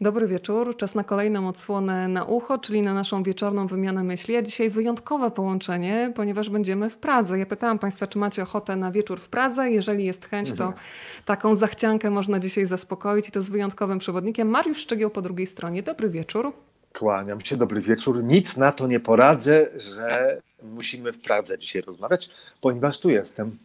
Dobry wieczór, czas na kolejną odsłonę na ucho, czyli na naszą wieczorną wymianę myśli. A dzisiaj wyjątkowe połączenie, ponieważ będziemy w Pradze. Ja pytałam Państwa, czy macie ochotę na wieczór w Pradze. Jeżeli jest chęć, to mhm. taką zachciankę można dzisiaj zaspokoić i to z wyjątkowym przewodnikiem. Mariusz Szczegieł po drugiej stronie. Dobry wieczór. Kłaniam się, dobry wieczór. Nic na to nie poradzę, że musimy w Pradze dzisiaj rozmawiać, ponieważ tu jestem.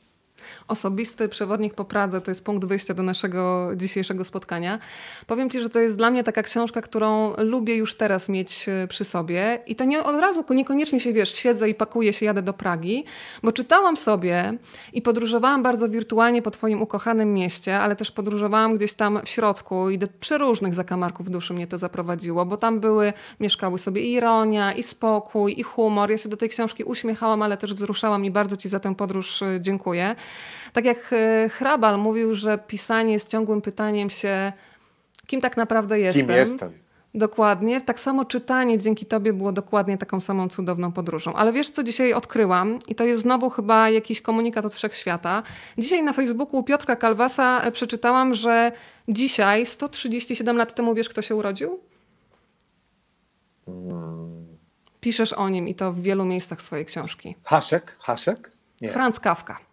Osobisty przewodnik po Pradze to jest punkt wyjścia do naszego dzisiejszego spotkania. Powiem Ci, że to jest dla mnie taka książka, którą lubię już teraz mieć e, przy sobie. I to nie od razu, niekoniecznie się wiesz, siedzę i pakuję się, jadę do Pragi, bo czytałam sobie i podróżowałam bardzo wirtualnie po Twoim ukochanym mieście, ale też podróżowałam gdzieś tam w środku i do przeróżnych zakamarków duszy mnie to zaprowadziło, bo tam były, mieszkały sobie i ironia, i spokój, i humor. Ja się do tej książki uśmiechałam, ale też wzruszałam i bardzo Ci za tę podróż e, dziękuję. Tak jak e, Hrabal mówił, że pisanie jest ciągłym pytaniem się, kim tak naprawdę jestem. Kim jestem. Dokładnie. Tak samo czytanie dzięki Tobie było dokładnie taką samą cudowną podróżą. Ale wiesz, co dzisiaj odkryłam? I to jest znowu chyba jakiś komunikat od wszechświata. Dzisiaj na Facebooku Piotra Kalwasa e, przeczytałam, że dzisiaj, 137 lat temu, wiesz, kto się urodził? Hmm. Piszesz o nim i to w wielu miejscach swojej książki. Haszek? Haszek? Nie. Franz Kafka.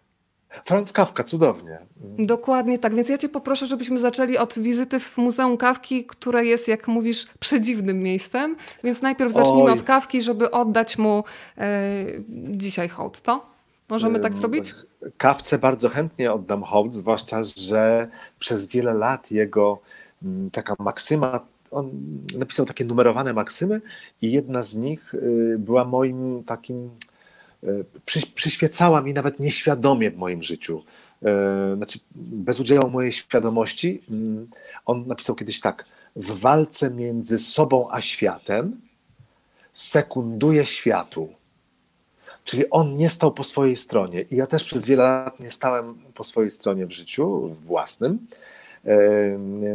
Franz Kawka, cudownie. Dokładnie tak, więc ja Cię poproszę, żebyśmy zaczęli od wizyty w Muzeum Kawki, które jest, jak mówisz, przedziwnym miejscem. Więc najpierw zacznijmy Oj. od Kawki, żeby oddać mu e, dzisiaj hołd. To? Możemy tak zrobić? Kawce bardzo chętnie oddam hołd, zwłaszcza, że przez wiele lat jego m, taka maksyma on napisał takie numerowane maksymy i jedna z nich y, była moim takim przy, przyświecała mi nawet nieświadomie w moim życiu. E, znaczy, bez udziału mojej świadomości. Mm, on napisał kiedyś tak: W walce między sobą a światem sekunduje światu. Czyli on nie stał po swojej stronie. I ja też przez wiele lat nie stałem po swojej stronie w życiu własnym. E,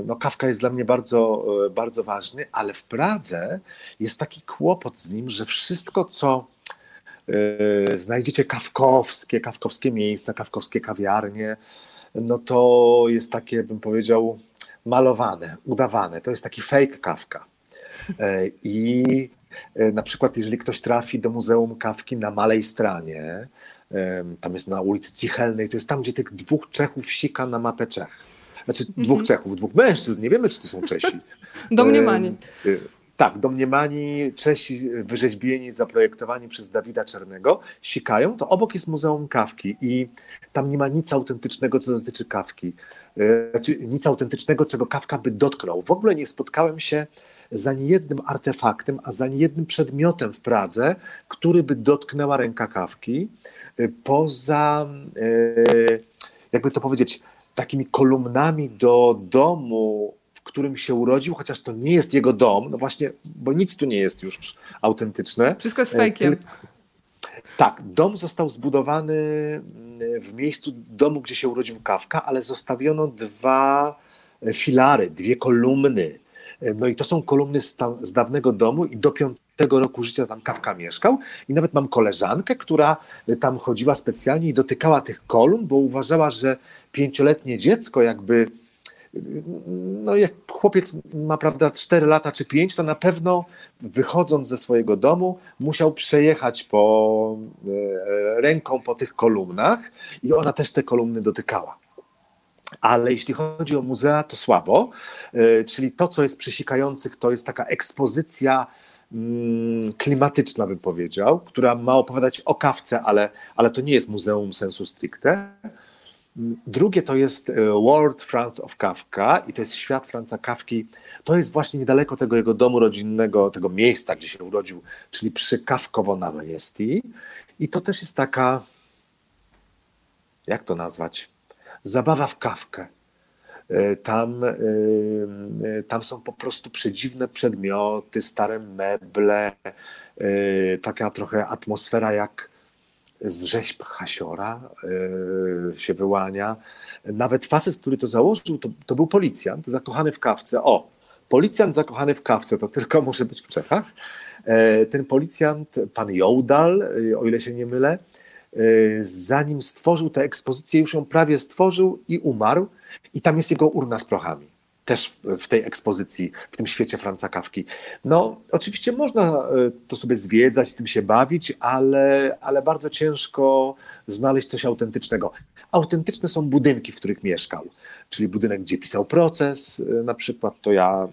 no, Kawka jest dla mnie bardzo, bardzo ważny, ale w Pradze jest taki kłopot z nim, że wszystko, co E, znajdziecie kawkowskie, kawkowskie miejsca, kawkowskie kawiarnie, no to jest takie, bym powiedział, malowane, udawane. To jest taki fake kawka. E, I e, na przykład, jeżeli ktoś trafi do Muzeum Kawki na Malej Stranie, tam jest na ulicy Cichelnej, to jest tam, gdzie tych dwóch Czechów sika na mapę Czech. Znaczy dwóch mhm. Czechów, dwóch mężczyzn, nie wiemy, czy to są Czesi. Domniemani. Tak, domniemani Czesi wyrzeźbieni, zaprojektowani przez Dawida Czarnego, sikają, to obok jest Muzeum Kawki i tam nie ma nic autentycznego, co dotyczy kawki. Znaczy, nic autentycznego, czego kawka by dotknął. W ogóle nie spotkałem się za niejednym artefaktem, a za niejednym przedmiotem w Pradze, który by dotknęła ręka kawki, e, poza, e, jakby to powiedzieć, takimi kolumnami do domu w którym się urodził, chociaż to nie jest jego dom, no właśnie, bo nic tu nie jest już autentyczne. Wszystko jest fejkiem. Tak, dom został zbudowany mm, w miejscu domu, gdzie się urodził Kawka, ale zostawiono dwa filary, dwie kolumny. No i to są kolumny z, z dawnego domu i do piątego roku życia tam Kawka mieszkał i nawet mam koleżankę, która tam chodziła specjalnie i dotykała tych kolumn, bo uważała, że pięcioletnie dziecko jakby no jak chłopiec ma prawda 4 lata czy 5, to na pewno wychodząc ze swojego domu musiał przejechać po e, ręką po tych kolumnach i ona też te kolumny dotykała. Ale jeśli chodzi o muzea, to słabo, e, czyli to, co jest przysikających, to jest taka ekspozycja mm, klimatyczna, bym powiedział, która ma opowiadać o kawce, ale, ale to nie jest muzeum sensu stricte Drugie to jest e, World Franz of Kafka i to jest świat Franza Kawki. To jest właśnie niedaleko tego jego domu rodzinnego, tego miejsca, gdzie się urodził, czyli przy Kawkowo na Majesti. I to też jest taka, jak to nazwać, zabawa w kawkę. E, tam, e, tam są po prostu przedziwne przedmioty, stare meble, taka trochę atmosfera jak z rzeźb Hasiora yy, się wyłania. Nawet facet, który to założył, to, to był policjant zakochany w kawce. O, policjant zakochany w kawce, to tylko może być w Czechach. E, ten policjant, pan Joudal, e, o ile się nie mylę, zanim stworzył tę ekspozycję, już ją prawie stworzył i umarł, i tam jest jego urna z prochami. Też w tej ekspozycji, w tym świecie Franca Kawki. No, oczywiście można e, to sobie zwiedzać, tym się bawić, ale, ale bardzo ciężko znaleźć coś autentycznego. Autentyczne są budynki, w których mieszkał, czyli budynek, gdzie pisał proces, e, na przykład, to ja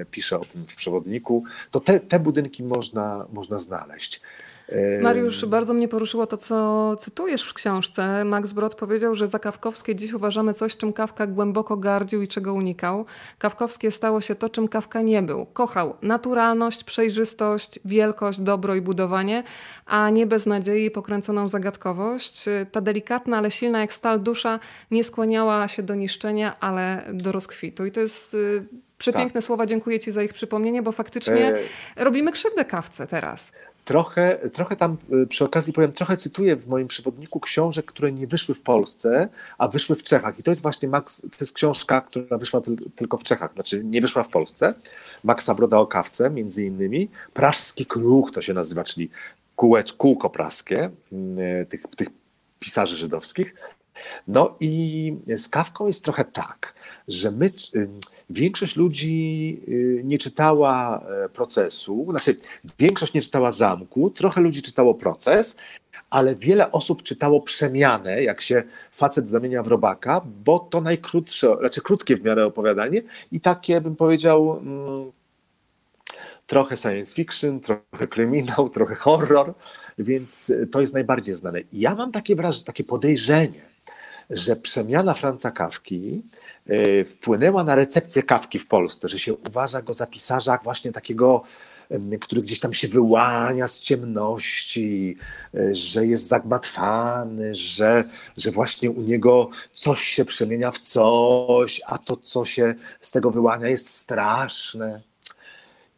e, piszę o tym w przewodniku, to te, te budynki można, można znaleźć. Mariusz, bardzo mnie poruszyło to, co cytujesz w książce. Max Brod powiedział, że za kawkowskie dziś uważamy coś, czym Kawka głęboko gardził i czego unikał. Kawkowskie stało się to, czym Kawka nie był. Kochał naturalność, przejrzystość, wielkość, dobro i budowanie, a nie bez nadziei pokręconą zagadkowość. Ta delikatna, ale silna jak stal dusza nie skłaniała się do niszczenia, ale do rozkwitu. I to jest y, przepiękne tak. słowa. Dziękuję Ci za ich przypomnienie, bo faktycznie e... robimy krzywdę kawce teraz. Trochę, trochę tam y, przy okazji powiem, trochę cytuję w moim przewodniku książek, które nie wyszły w Polsce, a wyszły w Czechach. I to jest właśnie Max, to jest książka, która wyszła tylko w Czechach, znaczy nie wyszła w Polsce. Maxa Broda o kawce, między innymi. Prażski kruch to się nazywa, czyli kółecz, kółko praskie y, tych, tych pisarzy żydowskich. No i z kawką jest trochę tak, że my, y, większość ludzi y, nie czytała e, procesu, znaczy większość nie czytała zamku, trochę ludzi czytało proces, ale wiele osób czytało przemianę, jak się facet zamienia w robaka, bo to najkrótsze, znaczy krótkie w miarę opowiadanie i takie bym powiedział mm, trochę science fiction, trochę kryminał, trochę horror, więc to jest najbardziej znane. ja mam takie wrażenie, takie podejrzenie, że przemiana Franca Kawki e, wpłynęła na recepcję kawki w Polsce, że się uważa go za pisarza właśnie takiego, który gdzieś tam się wyłania z ciemności, e, że jest zagmatwany, że, że właśnie u niego coś się przemienia w coś, a to, co się z tego wyłania, jest straszne.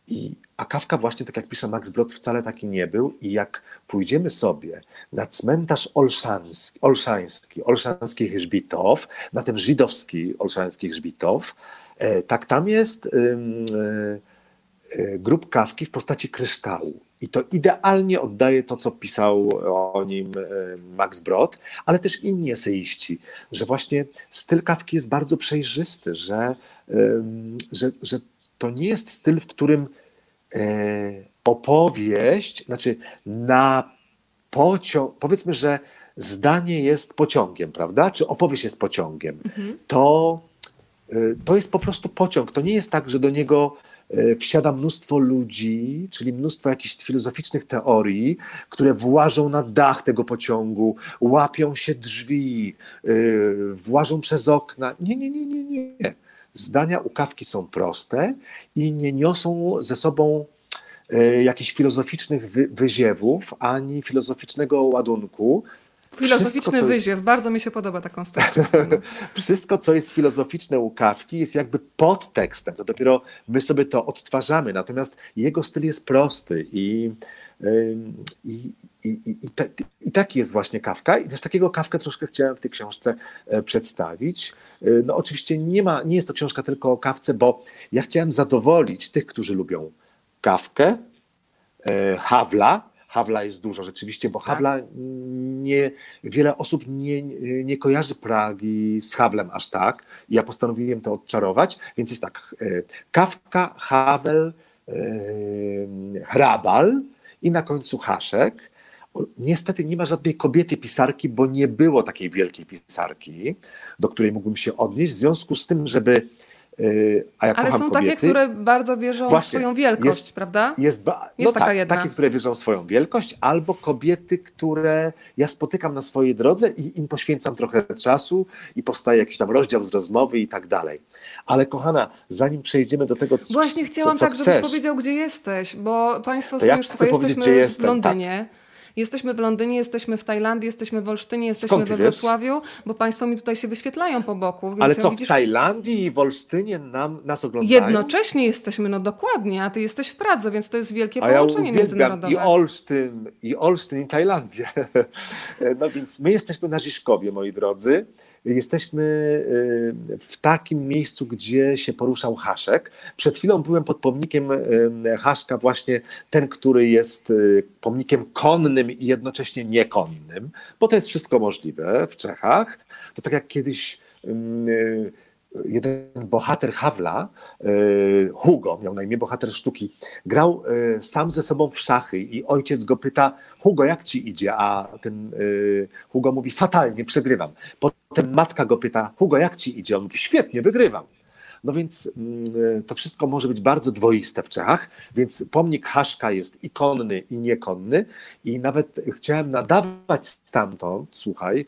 I, a Kawka właśnie, tak jak pisze Max Brod, wcale taki nie był i jak pójdziemy sobie na cmentarz olszański, olszański olszański Hrzbitow, na ten żydowski olszański Hrzbitow, e, tak tam jest e, e, grób Kawki w postaci kryształu. I to idealnie oddaje to, co pisał o nim Max Brod, ale też inni eseiści, że właśnie styl Kawki jest bardzo przejrzysty, że, że, że to nie jest styl, w którym opowieść, znaczy na pociąg, powiedzmy, że zdanie jest pociągiem, prawda? Czy opowieść jest pociągiem, mhm. to, e, to jest po prostu pociąg. To nie jest tak, że do niego e, wsiada mnóstwo ludzi, czyli mnóstwo jakichś filozoficznych teorii, które włażą na dach tego pociągu, łapią się drzwi, włażą przez okna. Nie, nie, nie, nie, nie zdania u Kawki są proste i nie niosą ze sobą e, jakichś filozoficznych wyziewów, ani filozoficznego ładunku. Filozoficzny Wszystko, wyziew, jest... bardzo mi się podoba ta konstrukcja. Wszystko, co jest filozoficzne u Kawki, jest jakby podtekstem. To dopiero my sobie to odtwarzamy. Natomiast jego styl jest prosty i, i, i, i, te, i taki jest właśnie Kawka. I też takiego Kawkę troszkę chciałem w tej książce e, przedstawić. E, no oczywiście nie, ma, nie jest to książka tylko o kawce, bo ja chciałem zadowolić tych, którzy lubią kawkę, e, Hawla. Hawla jest dużo rzeczywiście, bo tak. Hawla nie, wiele osób nie, nie kojarzy Pragi z Hawlem aż tak. Ja postanowiłem to odczarować, więc jest tak, Kawka, Havel, Hrabal i na końcu Haszek. Niestety nie ma żadnej kobiety pisarki, bo nie było takiej wielkiej pisarki, do której mógłbym się odnieść. W związku z tym, żeby a ja Ale są kobiety. takie, które bardzo wierzą Właśnie, w swoją wielkość, jest, prawda? Jest, ba- jest no taka tak, jedna. takie, które wierzą w swoją wielkość, albo kobiety, które ja spotykam na swojej drodze i im poświęcam trochę czasu i powstaje jakiś tam rozdział z rozmowy i tak dalej. Ale kochana, zanim przejdziemy do tego, co Właśnie chciałam co, co tak, chcesz, żebyś powiedział, gdzie jesteś, bo Państwo są ja już tutaj, jesteśmy w Londynie. Tak. Jesteśmy w Londynie, jesteśmy w Tajlandii, jesteśmy w Olsztynie, jesteśmy Skąd we Wrocławiu, bo Państwo mi tutaj się wyświetlają po boku. Ale co, widzisz... w Tajlandii i w Olsztynie nam, nas oglądają? Jednocześnie jesteśmy, no dokładnie, a Ty jesteś w Pradze, więc to jest wielkie a połączenie ja międzynarodowe. I Olsztyn, i Olsztyn, i Tajlandię. No więc my jesteśmy na Żiszkowie, moi drodzy jesteśmy y, w takim miejscu, gdzie się poruszał Haszek. Przed chwilą byłem pod pomnikiem y, Haszka, właśnie ten, który jest y, pomnikiem konnym i jednocześnie niekonnym, bo to jest wszystko możliwe w Czechach. To tak jak kiedyś jeden bohater Hawla, Hugo, miał na imię bohater sztuki, grał sam ze sobą w szachy i ojciec go pyta, Hugo, jak ci idzie? A ten Hugo mówi, fatalnie, przegrywam. Potem matka go pyta, Hugo, jak ci idzie? On mówi, świetnie, wygrywam. No więc mm, to wszystko może być bardzo dwoiste w Czechach, więc pomnik Haszka jest i konny, i niekonny. I nawet chciałem nadawać stamtąd, słuchaj,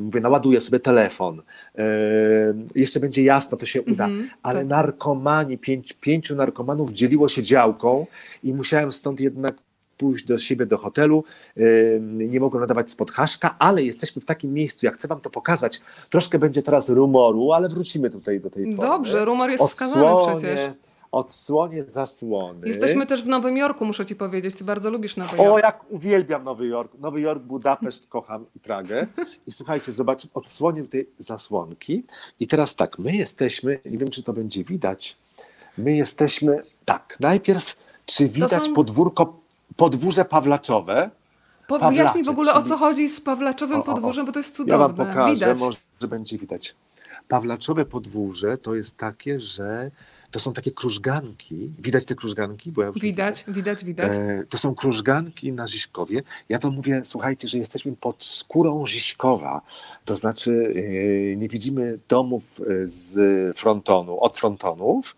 mówię, naładuję sobie telefon, jeszcze będzie jasno, to się uda, mm -hmm, ale tak. narkomani, pięć, pięciu narkomanów dzieliło się działką i musiałem stąd jednak pójść do siebie do hotelu, nie mogłem nadawać spod haszka, ale jesteśmy w takim miejscu, jak chcę wam to pokazać, troszkę będzie teraz rumoru, ale wrócimy tutaj do tej formy. Dobrze, rumor jest wskazany przecież odsłonie zasłony. Jesteśmy też w Nowym Jorku, muszę ci powiedzieć. Ty bardzo lubisz Nowy Jork. O, jak uwielbiam Nowy Jork. Nowy Jork, Budapeszt, kocham i Pragę. I słuchajcie, zobaczcie, odsłonię tej zasłonki. I teraz tak, my jesteśmy, nie wiem, czy to będzie widać, my jesteśmy, tak, najpierw, czy widać są... podwórko podwórze Pawlaczowe. Wyjaśnij w ogóle o co chodzi z Pawlaczowym o, podwórzem, bo to jest cudowne. Ja wam pokażę, widać. może będzie widać. Pawlaczowe podwórze to jest takie, że to są takie krużganki. Widać te krużganki? Bo ja widać, widać, widać. E, to są krużganki na Ziśkowie. Ja to mówię, słuchajcie, że jesteśmy pod skórą Ziśkowa. To znaczy e, nie widzimy domów e, z frontonu, od frontonów,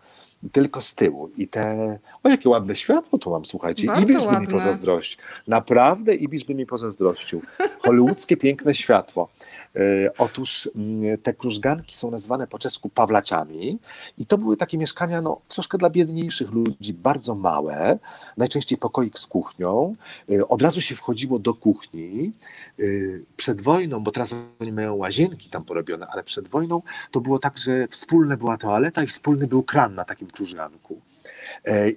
tylko z tyłu. I te, o jakie ładne światło tu mam, słuchajcie. Bardzo Ibisz by mi pozazdrościł. Naprawdę Ibisz by mi pozazdrościł. Hollywoodzkie piękne światło. E, otóż mm, te krużganki są nazywane po czesku Pawlaciami i to były takie mieszkania no, troszkę dla biedniejszych ludzi, bardzo małe, najczęściej pokoik z kuchnią. E, od razu się wchodziło do kuchni. E, przed wojną, bo teraz oni mają łazienki tam porobione, ale przed wojną to było tak, że wspólne była toaleta i wspólny był kran na takim krużganku.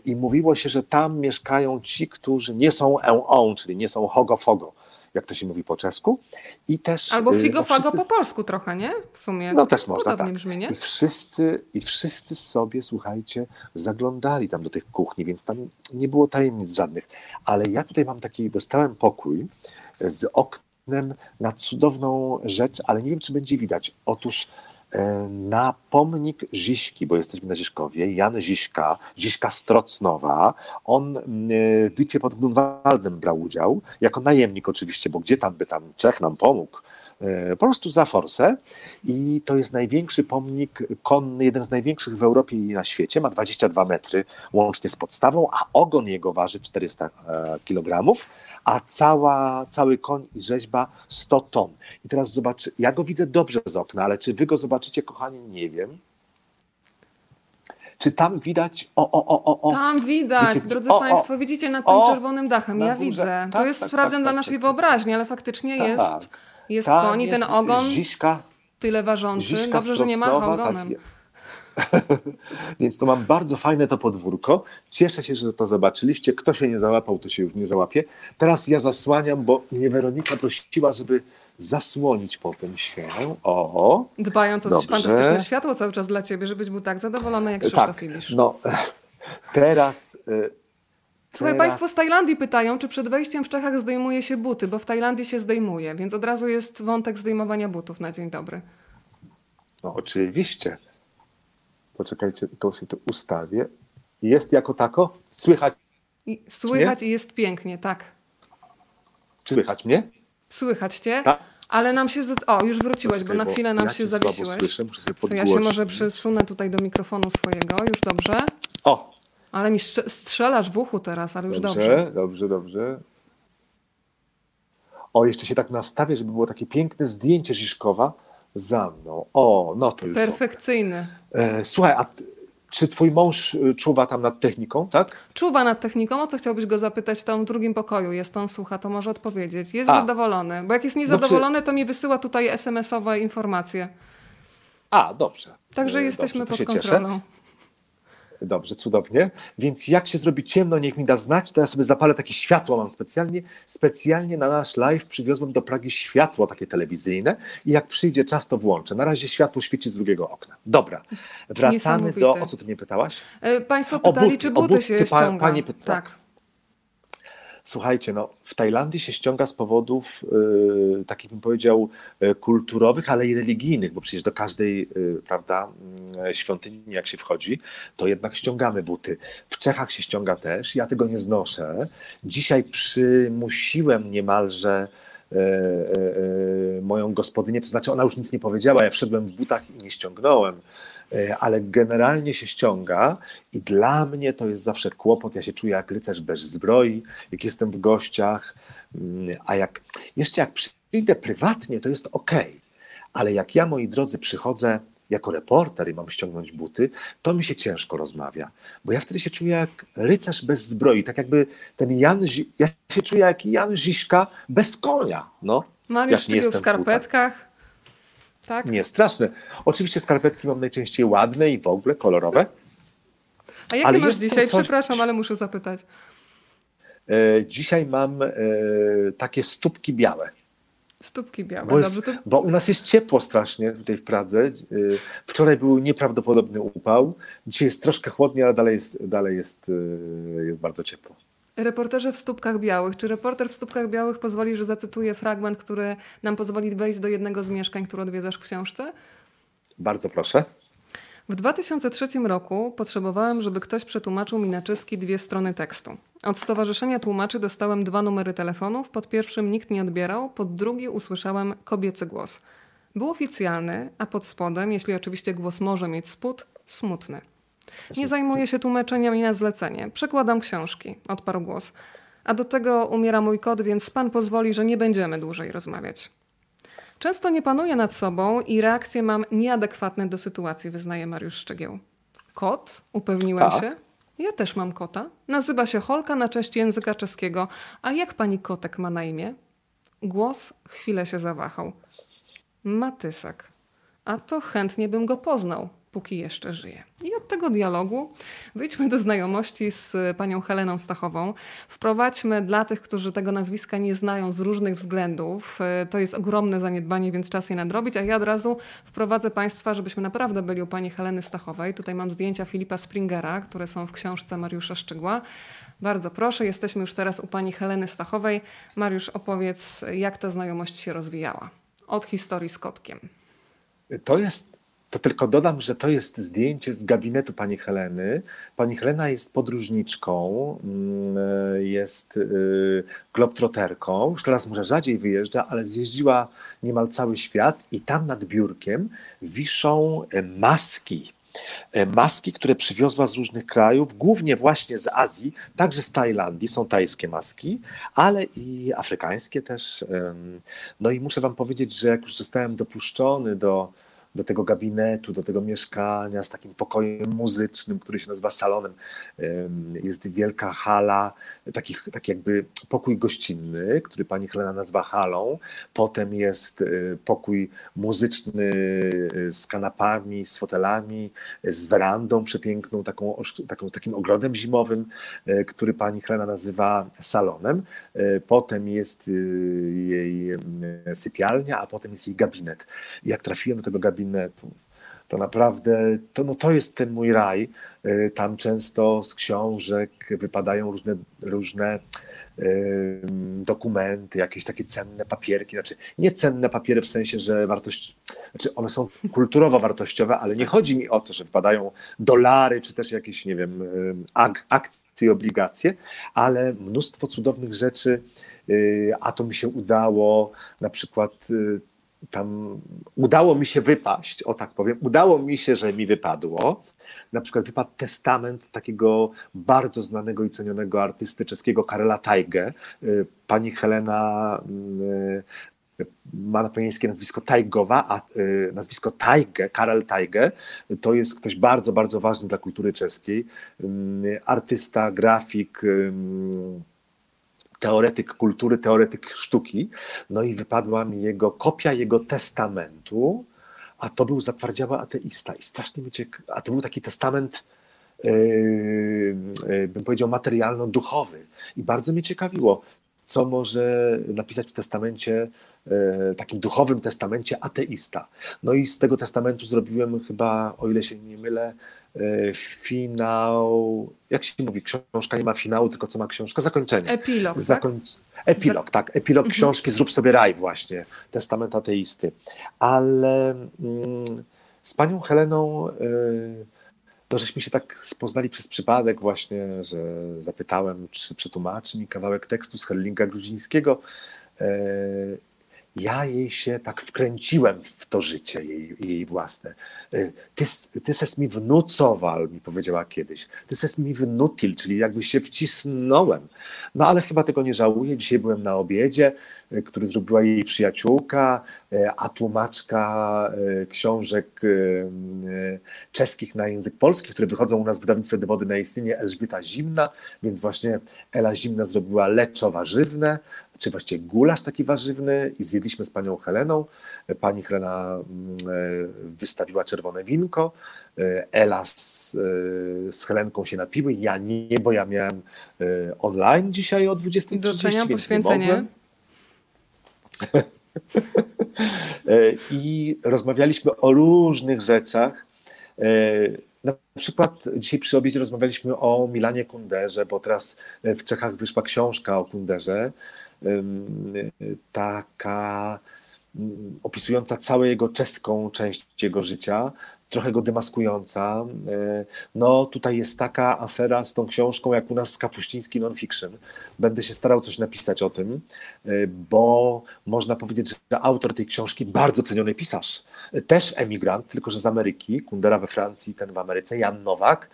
I mówiło się, że tam mieszkają ci, którzy nie są en czyli nie są hogo-fogo jak to się mówi po czesku. I też, Albo y, figo no wszyscy... po polsku trochę, nie? W sumie. No też można, tak. Brzmi, nie? I, wszyscy, I wszyscy sobie, słuchajcie, zaglądali tam do tych kuchni, więc tam nie było tajemnic żadnych. Ale ja tutaj mam taki, dostałem pokój z oknem na cudowną rzecz, ale nie wiem, czy będzie widać. Otóż na pomnik Ziśki, bo jesteśmy na Ziszkowie, Jan Ziśka, Ziśka Strocnowa, on e, w bitwie pod Grunwaldem brał udział, jako najemnik oczywiście, bo gdzie tam by tam Czech nam pomógł, e, po prostu za forsę. I to jest największy pomnik konny, jeden z największych w Europie i na świecie, ma 22 metry łącznie z podstawą, a ogon jego waży 400 kilogramów, a cała, cały koń i rzeźba 100 ton. I teraz zobacz, ja go widzę dobrze z okna, ale czy wy go zobaczycie, kochani, nie wiem. Czy tam widać? O, o, o, o, o. Tam widać, Wiecie, drodzy o, Państwo, o, widzicie nad tym o, czerwonym dachem. Ja widzę. Tak, to jest tak, sprawdzian tak, dla tak, naszej tak. wyobraźni, ale faktycznie tak. jest, jest koń i ten ogon. Tyle ważący. Dobrze, że nie ma ogonem. Tak Więc to mam bardzo fajne to podwórko. Cieszę się, że to zobaczyliście. Kto się nie załapał, to się już nie załapie. Teraz ja zasłaniam, bo mnie Weronika prosiła, żeby zasłonić potem się. O, Dbając o fantastyczne światło cały czas dla ciebie, żebyś był tak zadowolony jak Krzysztof tak, Ibisz. No, teraz... Y, Słuchaj, Teraz... Państwo z Tajlandii pytają, czy przed wejściem w Czechach zdejmuje się buty, bo w Tajlandii się zdejmuje, więc od razu jest wątek zdejmowania butów na dzień dobry. No oczywiście. Poczekajcie, tylko się to ustawię. Jest jako tako? Słychać? I, słychać i jest pięknie, tak. Czy słychać mnie? Słychać cię, tak? ale nam się... O, już wróciłeś, Poczekaj, bo na chwilę nam ja się zawiesiłeś. Słyszę, muszę sobie to ja się może przesunę tutaj do mikrofonu swojego, już dobrze? O! Ale mi strzelasz w uchu teraz, ale już dobrze. Dobrze, dobrze, dobrze. O, jeszcze się tak nastawię, żeby było takie piękne zdjęcie Žižkova za mną. O, no to już. Perfekcyjny. E, słuchaj, a czy twój mąż e, czuwa tam nad techniką, tak? Czuwa nad techniką. O co chciałbyś go zapytać? Tam w drugim pokoju jest, on słucha, to może odpowiedzieć. Jest a. zadowolony. Bo jak jest niezadowolony, no, czy... to mi wysyła tutaj SMS-owe informacje. A, dobrze. Także e, jesteśmy dobrze, pod kontrolą. Cieszę. Dobrze, cudownie. Więc jak się zrobi ciemno, niech mi da znać, to ja sobie zapalę takie światło mam specjalnie. Specjalnie na nasz live przywiozłem do Pragi światło takie telewizyjne i jak przyjdzie czas, to włączę. Na razie światło świeci z drugiego okna. Dobra, wracamy do... O co ty mnie pytałaś? E, państwo pytali, buty, czy buty, buty się ściąga. Pani pyta. Tak. Słuchajcie, no, w Tajlandii się ściąga z powodów y, takich bym powiedział y, kulturowych, ale i religijnych, bo przecież do każdej y, prawda, y, świątyni jak się wchodzi, to jednak ściągamy buty. W Czechach się ściąga też, ja tego nie znoszę. Dzisiaj przymusiłem niemalże y, moją gospodynię, to znaczy ona już nic nie powiedziała, ja wszedłem w butach i nie ściągnąłem ale generalnie się ściąga i dla mnie to jest zawsze kłopot. Ja się czuję jak rycerz bez zbroi, jak jestem w gościach, mm, a jak jeszcze jak przyjdę prywatnie, to jest ok. Ale jak ja, moi drodzy, przychodzę jako reporter i mam ściągnąć buty, to mi się ciężko rozmawia, bo ja wtedy się czuję jak rycerz bez zbroi, tak jakby ten Jan, ja się czuję jak Jan Ziszka bez konia. No, Mariusz jak w skarpetkach, tak? Nie, straszne. Oczywiście skarpetki mam najczęściej ładne i w ogóle kolorowe. A jakie ale masz dzisiaj? Coś... Przepraszam, ale muszę zapytać. E, dzisiaj mam e, takie stópki białe. Stópki białe. Bo, jest, to... bo, u nas jest ciepło strasznie tutaj w Pradze. E, wczoraj był nieprawdopodobny upał. Dzisiaj jest troszkę chłodniej, ale dalej jest, dalej jest, e, jest bardzo ciepło. Reporterze w stópkach białych. Czy reporter w stópkach białych pozwoli, że zacytuję fragment, który nam pozwoli wejść do jednego z mieszkań, które odwiedzasz w książce? Bardzo proszę. W 2003 roku potrzebowałem, żeby ktoś przetłumaczył mi na czeski dwie strony tekstu. Od Stowarzyszenia Tłumaczy dostałem dwa numery telefonów. Pod pierwszym nikt nie odbierał, pod drugi usłyszałem kobiecy głos. Był oficjalny, a pod spodem, jeśli oczywiście głos może mieć spód, smutny. Nie zajmuję się tłumaczeniem na zlecenie. Przekładam książki, odparł głos. A do tego umiera mój kot, więc pan pozwoli, że nie będziemy dłużej rozmawiać. Często nie panuję nad sobą i reakcje mam nieadekwatne do sytuacji, wyznaje Mariusz Szczegieł. Kot? Upewniłem tak. się. Ja też mam kota. Nazywa się Holka na cześć języka czeskiego. A jak pani kotek ma na imię? Głos chwilę się zawahał. Matysek. A to chętnie bym go poznał póki jeszcze żyje. I od tego dialogu wyjdźmy do znajomości z panią Heleną Stachową. Wprowadźmy dla tych, którzy tego nazwiska nie znają z różnych względów. E, to jest ogromne zaniedbanie, więc czas je nadrobić. A ja od razu wprowadzę Państwa, żebyśmy naprawdę byli u pani Heleny Stachowej. Tutaj mam zdjęcia Filipa Springera, które są w książce Mariusza Szczygła. Bardzo proszę, jesteśmy już teraz u pani Heleny Stachowej. Mariusz, opowiedz, jak ta znajomość się rozwijała. Od historii z kotkiem. To jest to tylko dodam, że to jest zdjęcie z gabinetu pani Heleny. Pani Helena jest podróżniczką, mm, jest y, globtroterką. Już teraz może rzadziej wyjeżdża, ale zjeździła niemal cały świat i tam nad biurkiem wiszą maski. Maski, które przywiozła z różnych krajów, głównie właśnie z Azji, także z Tajlandii, są tajskie maski, ale i afrykańskie też. No i muszę Wam powiedzieć, że jak już zostałem dopuszczony do, do tego gabinetu, do tego mieszkania z takim pokojem muzycznym, który się nazywa salonem. Jest wielka hala, taki, taki jakby pokój gościnny, który pani Helena nazywa halą. Potem jest y, pokój muzyczny y, z kanapami, z fotelami, z werandą przepiękną, taką, taką, takim ogrodem zimowym, y, który pani Helena nazywa salonem. Potem jest jej sypialnia, a potem jest jej gabinet. jak trafiłem do tego gabinetu, gabinetu. To naprawdę, to, no to jest ten mój raj. Y, tam często z książek wypadają różne, różne dokumenty, jakieś takie cenne papierki, znaczy nie cenne papiery w sensie, że wartość, znaczy one są kulturowo wartościowe, ale nie chodzi mi o to, że wypadają dolary, czy też jakieś, nie wiem, ak akcje, obligacje, ale mnóstwo cudownych rzeczy, a to mi się udało, na przykład tam udało mi się wypaść, o tak powiem, udało mi się, że mi wypadło. Na przykład wypadł testament takiego bardzo znanego i cenionego artysty czeskiego Karela Tajge. Y, pani Helena y, ma na panieńskie nazwisko Tajgowa, a y, nazwisko Tajge, Karel Tajge, to jest ktoś bardzo, bardzo ważny dla kultury czeskiej. Artysta, grafik, teoretyk kultury, teoretyk sztuki. No i wypadła mi jego kopia jego testamentu, a to był zatwardziały ateista. I strasznie mi ciek... A to był taki testament, yy, yy, bym powiedział, materialno-duchowy. I bardzo mnie ciekawiło, co może napisać w testamencie, yy, takim duchowym testamencie ateista. No i z tego testamentu zrobiłem chyba, o ile się nie mylę, finał, jak się mówi, książka nie ma finału, tylko co ma książka? Zakończenie. Epilog, Zakoń... tak? Epilog, tak. Epilog mhm. książki Zrób sobie raj właśnie, Testament ateisty. Ale mm, z panią Heleną y, to żeśmy się tak poznali przez przypadek właśnie, że zapytałem, czy przetłumaczy mi kawałek tekstu z Herlinga Gruzińskiego. Ja jej się tak wkręciłem w to życie jej, jej własne. Ty, ty ses mi wnucowal, mi powiedziała kiedyś. Ty ses mi wnutil, czyli jakby się wcisnąłem. No ale chyba tego nie żałuję. Dzisiaj byłem na obiedzie, e, który zrobiła jej przyjaciółka, e, a tłumaczka książek czeskich na język polski, które wychodzą u nas w wydawnictwie Dowody na istnienie Elżbieta Zimna, więc właśnie Ela Zimna zrobiła leczo warzywne, czy właściwie gulasz taki warzywny i zjedliśmy z panią Heleną. Pani Helena mm, wystawiła czerwone winko, Ela z, z Helenką się napiły, ja nie, bo ja miałem e, online dzisiaj o 20.30, poświęcenie. E, I rozmawialiśmy o różnych rzeczach. E, na przykład dzisiaj przy obiedzie rozmawialiśmy o Milanie Kunderze, bo teraz w Czechach wyszła książka o Kunderze taka mm, opisująca całą jego czeską część jego życia, trochę go demaskująca. E, no tutaj jest taka afera z tą książką, jak u nas z Kapuściński non-fiction. Będę się starał coś napisać o tym, e, bo można powiedzieć, że autor tej książki, bardzo ceniony pisarz, też emigrant, tylko że z Ameryki, Kundera we Francji, ten w Ameryce, Jan Nowak,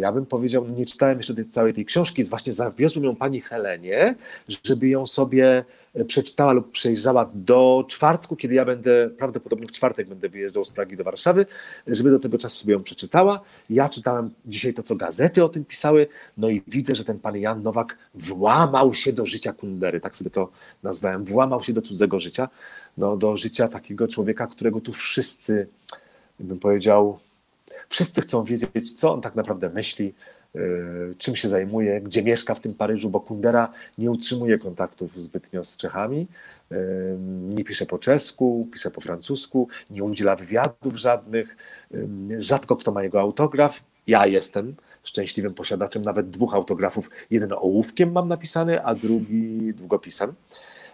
ja bym powiedział, nie czytałem jeszcze tej, całej tej książki, właśnie zawiozłem ją pani Helenie, żeby ją sobie e, przeczytała lub przejrzała do czwartku, kiedy ja będę, prawdopodobnie w czwartek będę wyjeżdżał z Pragi do Warszawy, żeby do tego czasu sobie ją przeczytała. Ja czytałem dzisiaj to, co gazety o tym pisały, no i widzę, że ten pan Jan Nowak włamał się do życia Kundery, tak sobie to nazwałem, włamał się do cudzego życia, no, do życia takiego człowieka, którego tu wszyscy, bym powiedział, Wszyscy chcą wiedzieć, co on tak naprawdę myśli, e, czym się zajmuje, gdzie mieszka w tym Paryżu, bo Kundera nie utrzymuje kontaktów zbytnio z Czechami, e, nie pisze po czesku, pisze po francusku, nie udziela wywiadów żadnych, e, rzadko kto ma jego autograf. Ja jestem szczęśliwym posiadaczem nawet dwóch autografów. Jeden ołówkiem mam napisany, a drugi długopisem.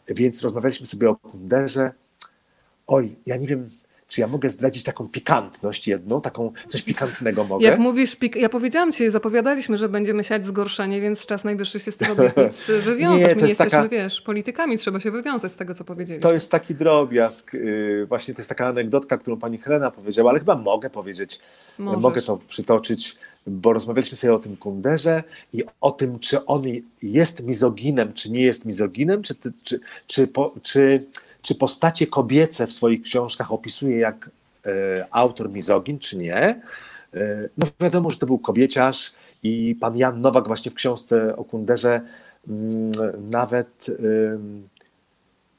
Więc rozmawialiśmy sobie o Kunderze. Oj, ja nie wiem, czy ja mogę zdradzić taką pikantność jedną, taką coś pikantnego mogę? Jak mówisz, pik ja powiedziałam ci, zapowiadaliśmy, że będziemy siać zgorszenie, więc czas najwyższy się z tych obietnic wywiązać. Nie, My nie jesteśmy, taka... wiesz, politykami, trzeba się wywiązać z tego, co powiedzieliśmy. To jest taki drobiazg. Y, właśnie to jest taka anegdotka, którą pani Helena powiedziała, ale chyba mogę powiedzieć, Możesz. mogę to przytoczyć bo rozmawialiśmy sobie o tym Kunderze i o tym, czy on jest mizoginem, czy nie jest mizoginem, czy, czy, czy, czy, czy postacie kobiece w swoich książkach opisuje jak e, autor mizogin, czy nie. E, no wiadomo, że to był kobieciarz i pan Jan Nowak właśnie w książce o Kunderze mm, nawet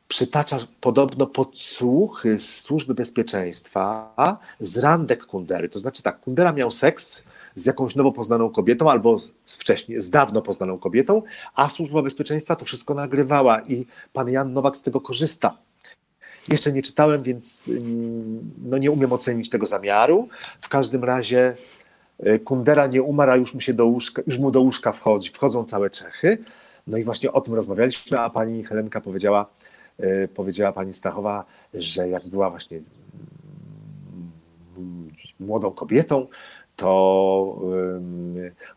przytacza podobno podsłuchy z służby bezpieczeństwa z randek Kundery. To znaczy tak, Kundera miał seks z jakąś nowo poznaną kobietą albo z wcześniej, z dawno poznaną kobietą, a służba bezpieczeństwa to wszystko nagrywała i pan Jan Nowak z tego korzysta. Jeszcze nie czytałem, więc mm, no nie umiem ocenić tego zamiaru. W każdym razie e, Kundera nie umarł, a już mu, się do łóżka, już mu do łóżka wchodzi, wchodzą całe Czechy. No i właśnie o tym rozmawialiśmy, a pani Helenka powiedziała, e, powiedziała pani Stachowa, że jak była właśnie mm, młodą kobietą, to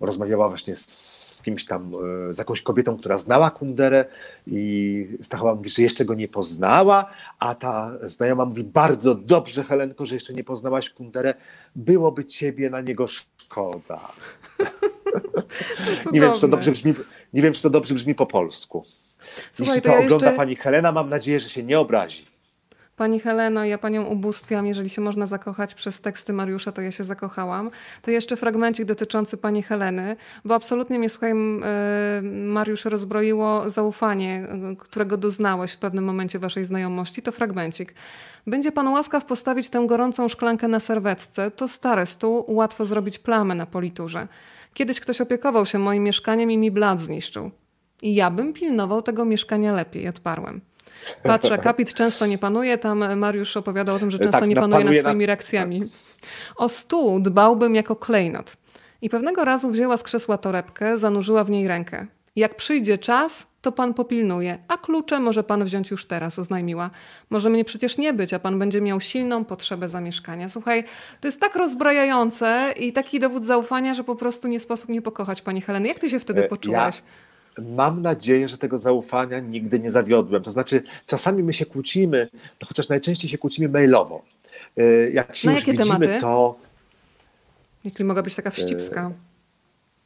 rozmawiała właśnie z kimś tam, e, z jakąś kobietą, która znała Kunderę i Stachowa mówi, że jeszcze go nie poznała, a ta znajoma mówi, bardzo dobrze Helenko, że jeszcze nie poznałaś Kunderę, byłoby ciebie na niego szkoda. nie, wiem, czy to dobrze brzmi, nie wiem, czy to dobrze brzmi po polsku. Słuchaj, Jeśli to, to ja ogląda jeszcze... pani Helena, mam nadzieję, że się nie obrazi. Pani Heleno, ja panią ubóstwiam, jeżeli się można zakochać przez teksty Mariusza, to ja się zakochałam. To jeszcze fragmencik dotyczący pani Heleny, bo absolutnie mnie, słuchaj, Mariusz rozbroiło zaufanie, którego doznałeś w pewnym momencie waszej znajomości. To fragmencik. Będzie pan łaskaw postawić tę gorącą szklankę na serwetce, to stary stół, łatwo zrobić plamę na politurze. Kiedyś ktoś opiekował się moim mieszkaniem i mi blat zniszczył. I ja bym pilnował tego mieszkania lepiej, odparłem. Patrzę, kapit często nie panuje. Tam Mariusz opowiadał o tym, że często tak, nie panuje nad swoimi reakcjami. O stół dbałbym jako klejnot. I pewnego razu wzięła z krzesła torebkę, zanurzyła w niej rękę. Jak przyjdzie czas, to pan popilnuje, a klucze może pan wziąć już teraz, oznajmiła. Może mnie przecież nie być, a pan będzie miał silną potrzebę zamieszkania. Słuchaj, to jest tak rozbrajające i taki dowód zaufania, że po prostu nie sposób nie pokochać pani Heleny. Jak ty się wtedy e, poczułaś? Ja mam nadzieję, że tego zaufania nigdy nie zawiodłem. To znaczy, czasami my się kłócimy, no chociaż najczęściej się kłócimy mailowo. E, jak się Na już widzimy, tematy? to. Jeśli mogła być taka wścibska.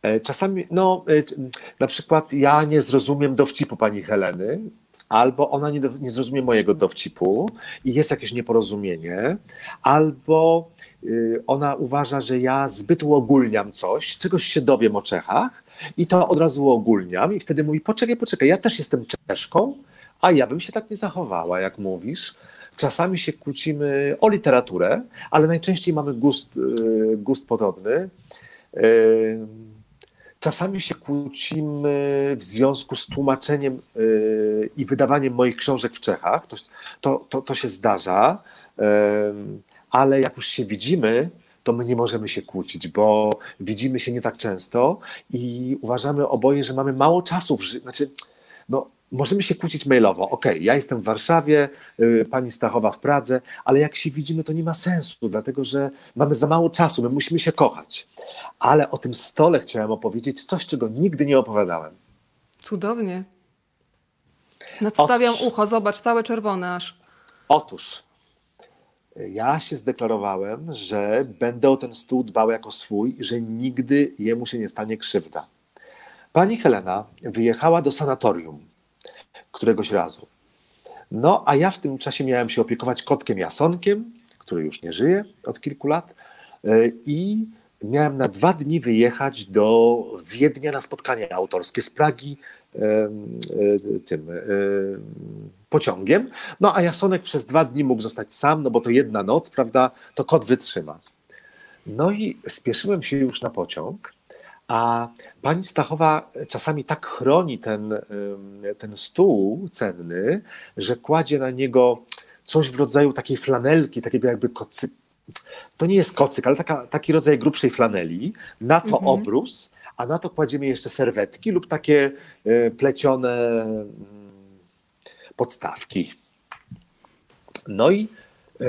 E, czasami, no, e, na przykład ja nie zrozumiem dowcipu pani Heleny, albo ona nie, do, nie zrozumie mojego dowcipu i jest jakieś nieporozumienie, albo ona uważa, że ja zbyt uogólniam coś, czegoś się dowiem o Czechach i to od razu uogólniam i wtedy mówi, poczekaj, poczekaj, ja też jestem Czeszką, a ja bym się tak nie zachowała, jak mówisz. Czasami się kłócimy o literaturę, ale najczęściej mamy gust, y, gust podobny. Y, Czasami się kłócimy w związku z tłumaczeniem yy, i wydawaniem moich książek w Czechach. To, to, to, się zdarza, ale jak już się widzimy, to my nie możemy się kłócić, bo widzimy się nie tak często i uważamy oboje, że mamy mało czasu w życiu. Znaczy, no, możemy się kłócić mailowo. Ok, ja jestem w Warszawie, yy, pani Stachowa w Pradze, ale jak się widzimy, to nie ma sensu, dlatego że mamy za mało czasu, my musimy się kochać. Ale o tym stole chciałem opowiedzieć coś, czego nigdy nie opowiadałem. Cudownie. Nadstawiam Otóż, ucho, zobacz, całe czerwone aż. Otóż, ja się zdeklarowałem, że będę o ten stół dbał jako swój, że nigdy jemu się nie stanie krzywda. Pani Helena wyjechała do sanatorium któregoś razu. No, a ja w tym czasie miałem się opiekować kotkiem Jasonkiem, który już nie żyje od kilku lat e, i miałem na dwa dni wyjechać do Wiednia na spotkanie autorskie z Pragi e, tym pociągiem. No a Jasonek przez dwa dni mógł zostać sam, no bo to jedna noc, prawda, to kot wytrzyma. No i spieszyłem się już na pociąg a pani Stachowa czasami tak chroni ten, ten stół cenny, że kładzie na niego coś w rodzaju takiej flanelki, takiego jakby kocy. To nie jest kocyk, ale taka, taki rodzaj grubszej flaneli, na to mhm. obrus, a na to kładziemy jeszcze serwetki lub takie e, plecione podstawki. No i e,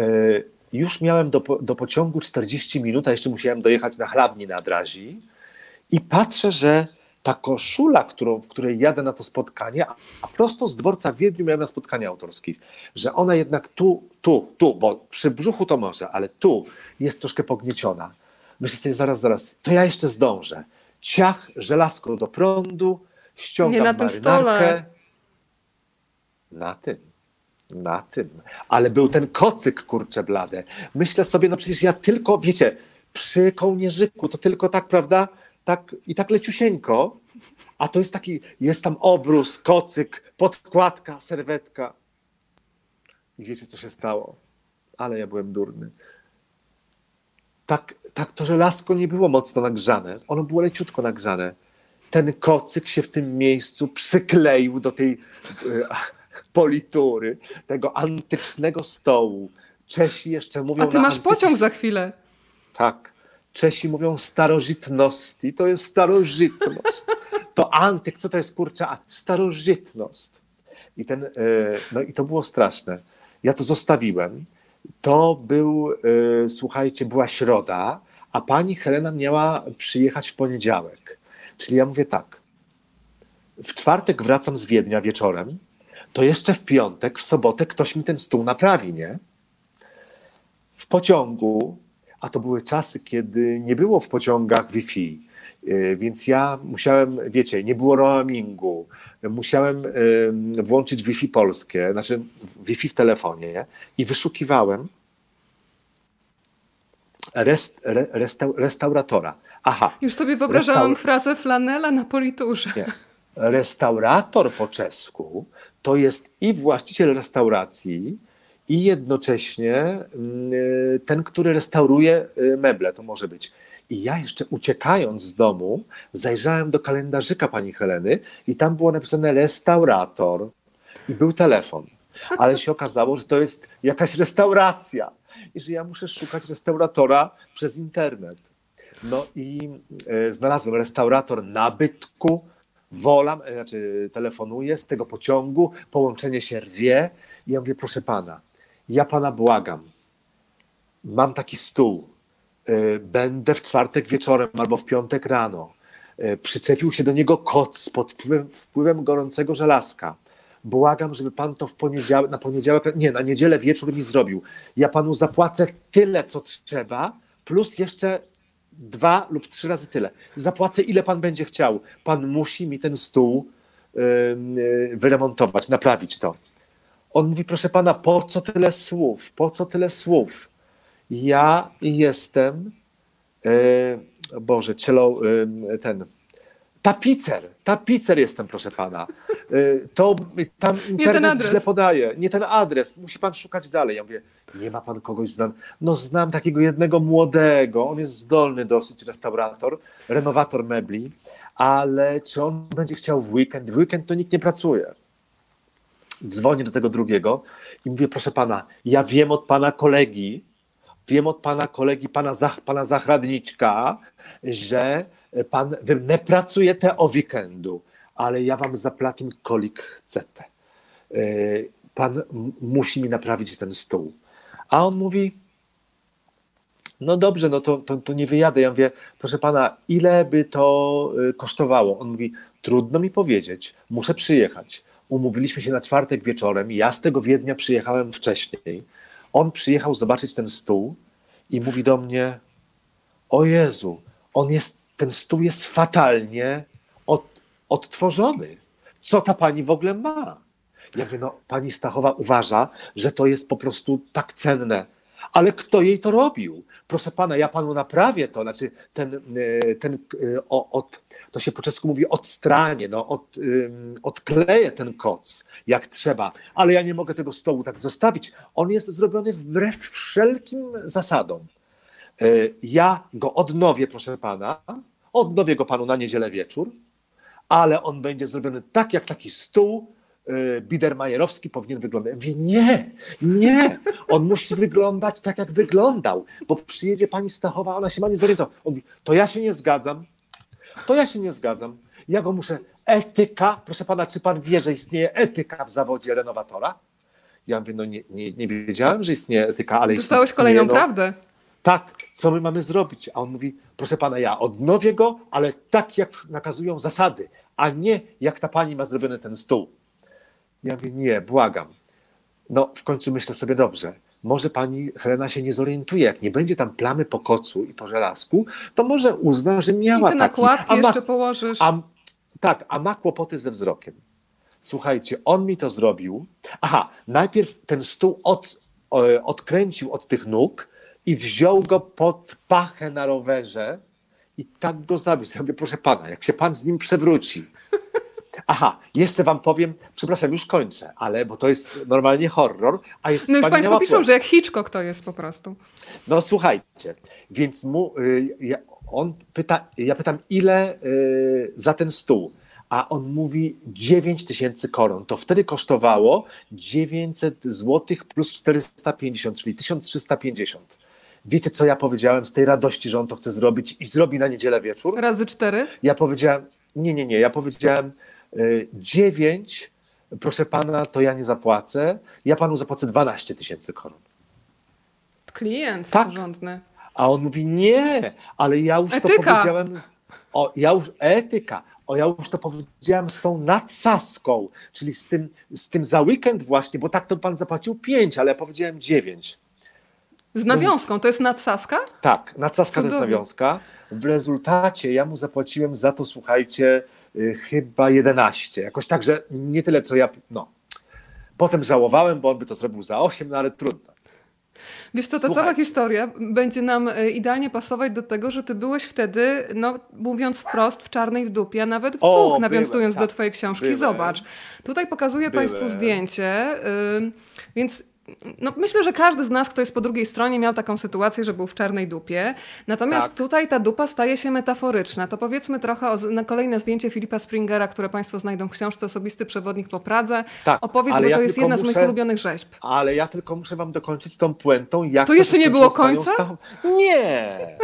już miałem do, do pociągu 40 minut, a jeszcze musiałem dojechać na chlawni nad Razi i patrzę, że ta koszula, którą, w której jadę na to spotkanie, a prosto z dworca w Wiedniu miałem na spotkanie autorskie, że ona jednak tu, tu, tu, bo przy brzuchu to może, ale tu jest troszkę pognieciona. Myślę sobie, zaraz, zaraz, to ja jeszcze zdążę. Ciach, żelazko do prądu, ściągam Nie na tym. Na tym. Ale był ten kocyk, kurcze blade. Myślę sobie, no przecież ja tylko, wiecie, przy kołnierzyku, to tylko tak, prawda, tak, i tak leciusieńko, a to jest taki, jest tam obrus, kocyk, podkładka, serwetka. I wiecie, co się stało? Ale ja byłem durny. Tak, tak to żelazko nie było mocno nagrzane. Ono było leciutko nagrzane. Ten kocyk się w tym miejscu przykleił do tej e, politury, tego antycznego stołu. Czesi jeszcze mówią. A ty masz pociąg za chwilę. Tak. Czesi mówią starożytności, to jest starożytność. To antyk, co to jest kurczę? A, starożytność. I, ten, e, no i to było straszne. Ja to zostawiłem. To był, e, słuchajcie, była środa, a pani Helena miała przyjechać w poniedziałek. Czyli ja mówię tak. W czwartek wracam z Wiednia wieczorem, to jeszcze w piątek, w sobotę ktoś mi ten stół naprawi, nie? W pociągu a to były czasy, kiedy nie było w pociągach Wi-Fi. E, więc ja musiałem, wiecie, nie było roamingu, musiałem włączyć Wi-Fi polskie, znaczy Wi-Fi w telefonie i wyszukiwałem rest, resta, restauratora. Aha. Już sobie wyobrażałam restaur... frazę flanela na politurze. Nie. Restaurator po czesku to jest i właściciel restauracji, i jednocześnie mm, y, ten, który restauruje y, meble, to może być. I ja jeszcze uciekając z domu, zajrzałem do kalendarzyka pani Heleny i tam było napisane restaurator i był telefon. Ale się okazało, że to jest jakaś restauracja. i że ja muszę szukać restauratora przez internet. No i e, znalazłem restaurator nabytku, wolam, e, znaczy telefonuję z tego pociągu, połączenie się rwie i ja mówię, proszę pana, ja pana błagam, mam taki stół, e, będę w czwartek wieczorem albo w piątek rano, e, przyczepił się do niego koc pod wpływem, wpływem gorącego żelazka, błagam, żeby pan to w poniedziałek, na poniedziałek, nie, na niedzielę wieczór mi zrobił. Ja panu zapłacę tyle, co trzeba, plus jeszcze dwa lub trzy razy tyle. Zapłacę ile pan będzie chciał. Pan musi mi ten stół yy, wyremontować, naprawić to. On mówi, proszę pana, po co tyle słów? Po co tyle słów? Ja jestem, yy, Boże, cielo, yy, ten, tapicer, tapicer jestem, proszę pana. Y, to tam internet źle podaje, nie ten adres, musi pan szukać dalej. Ja mówię, nie ma pan kogoś znam. No znam takiego jednego młodego, on jest zdolny dosyć, restaurator, renowator mebli, ale czy on będzie chciał w weekend? W weekend to nikt nie pracuje. Dzwonię do tego drugiego i mówię, proszę pana, ja wiem od pana kolegi, wiem od pana kolegi, pana, Zach, pana Zachradniczka, że pan nie pracujete o weekendu, ale ja wam zapłatim kolik chcete. Pan musi mi naprawić ten stół. A on mówi, no dobrze, no to, to, to nie wyjadę. Ja mówię, proszę pana, ile by to y, kosztowało? On mówi, trudno mi powiedzieć, muszę przyjechać. Umówiliśmy się na czwartek wieczorem, ja z tego Wiednia przyjechałem wcześniej. On przyjechał zobaczyć ten stół i mówi do mnie, o Jezu, on jest ten stół jest fatalnie od, odtworzony. Co ta pani w ogóle ma? Ja mówię, no pani Stachowa uważa, że to jest po prostu tak cenne. Ale kto jej to robił? Proszę pana, ja panu naprawię to, znaczy ten, e, ten e, od, to się po czesku mówi odstranie, no, od, odkleję ten koc jak trzeba, ale ja nie mogę tego stołu tak zostawić. On jest zrobiony wbrew wszelkim zasadom. E, ja go odnowię, proszę pana, odnowię go panu na niedzielę wieczór, ale on będzie zrobiony tak, jak taki stół e, Biedermajerowski powinien wyglądać. Ja mówię, nie, nie, on musi wyglądać tak, jak wyglądał, bo przyjedzie pani Stachowa, ona się ma nie zorientować. On mówi, to ja się nie zgadzam, to ja się nie zgadzam. Ja go muszę, etyka, proszę pana, czy pan wie, że istnieje etyka w zawodzie renowatora? Ja mówię, no nie, nie, nie wiedziałem, że istnieje etyka, ale Dostałeś kolejną no, prawdę tak, co my mamy zrobić? A on mówi, proszę pana, ja odnowię go, ale tak jak nakazują zasady, a nie jak ta pani ma zrobiony ten stół. Ja mówię, nie, błagam. No, w końcu myślę sobie, dobrze, może pani Helena się nie zorientuje, jak nie będzie tam plamy po kocu i po żelazku, to może uzna, że miała I te taki... nakładki ma, jeszcze położysz. A, tak, a ma kłopoty ze wzrokiem. Słuchajcie, on mi to zrobił. Aha, najpierw ten stół od, odkręcił od tych nóg, i wziął go pod pachę na rowerze i tak go zawiózł. Ja mówię, proszę pana, jak się pan z nim przewróci. Aha, jeszcze wam powiem, przepraszam, już kończę, ale bo to jest normalnie horror, a jest No już państwo piszą, że jak Hitchcock to jest po prostu. No słuchajcie, więc mu, y, on pyta, ja pytam, ile y, za ten stół? a on mówi 9 tysięcy koron. To wtedy kosztowało 900 zł plus 450, czyli 1350. Wiecie, co ja powiedziałem z tej radości, że on to chce zrobić i zrobi na niedzielę wieczór? Razy cztery? Ja powiedziałem, nie, nie, nie, ja powiedziałem y, dziewięć, proszę pana, to ja nie zapłacę, ja panu zapłacę 12 tysięcy koron. Klient tak. porządny. A on mówi, nie, ale ja już etyka. to powiedziałem, o, ja już, etyka, o, ja już to powiedziałem z tą nadsaską, czyli z tym, z tym za weekend właśnie, bo tak to pan zapłacił pięć, ale ja powiedziałem dziewięć. Z nawiązką, to jest nadsaska? Tak, nadsaska to jest nawiązka. W rezultacie ja mu zapłaciłem za to, słuchajcie, chyba 11. Jakoś tak, że nie tyle co ja. No. Potem żałowałem, bo on by to zrobił za 8, no ale trudno. Wiesz co, ta Słuchaj. cała historia będzie nam y, idealnie pasować do tego, że ty byłeś wtedy, no mówiąc wprost, w czarnej w dupie, a nawet w dwóch, nawiązując tak, do twojej książki. Byłem, Zobacz, tutaj pokazuję byłem. Państwu zdjęcie, więc no myślę, że każdy z nas, kto jest po drugiej stronie, miał taką sytuację, że był w czarnej dupie. Natomiast tak. tutaj ta dupa staje się metaforyczna. To powiedzmy trochę o, na kolejne zdjęcie Filipa Springera, które Państwo znajdą w książce Osobisty Przewodnik po Pradze. Tak, Opowiedz, bo ja to jest jedna muszę, z moich ulubionych rzeźb. Ale ja tylko muszę Wam dokończyć z tą puentą. Jak to, to jeszcze nie było końca? Nie!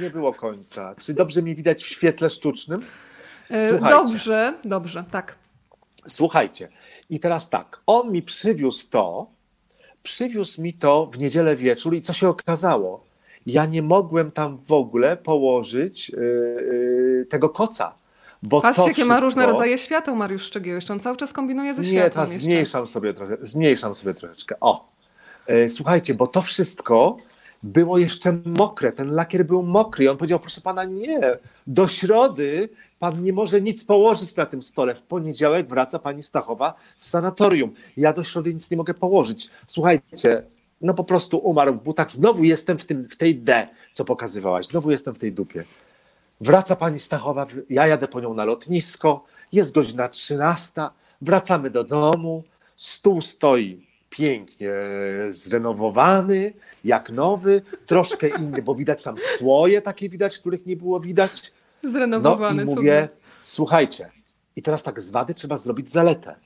Nie było końca. Czy dobrze mi widać w świetle sztucznym? E, Słuchajcie. Dobrze, dobrze, tak. Słuchajcie. I teraz tak, on mi przywiózł to, przywiózł mi to w niedzielę wieczór i co się okazało? Ja nie mogłem tam w ogóle położyć yy, yy, tego koca. Bo Patrzcie, jakie wszystko... ma różne rodzaje świateł Mariusz Szczegiełowicz. On cały czas kombinuje ze światłem. Nie, teraz zmniejszam sobie, trochę, zmniejszam sobie troszeczkę. O, yy, słuchajcie, bo to wszystko było jeszcze mokre, ten lakier był mokry. I on powiedział, proszę pana, nie, do środy Pan nie może nic położyć na tym stole. W poniedziałek wraca pani Stachowa z sanatorium. Ja do środy nic nie mogę położyć. Słuchajcie, no po prostu umarł w butach. Znowu jestem w, tym, w tej D, co pokazywałaś. Znowu jestem w tej dupie. Wraca pani Stachowa, ja jadę po nią na lotnisko. Jest godzina 13. Wracamy do domu. Stół stoi pięknie zrenowowany, jak nowy, troszkę inny, bo widać tam słoje takie widać, których nie było widać. Zrenowowany. No i mówię, słuchajcie, i teraz tak z wady trzeba zrobić zaletę.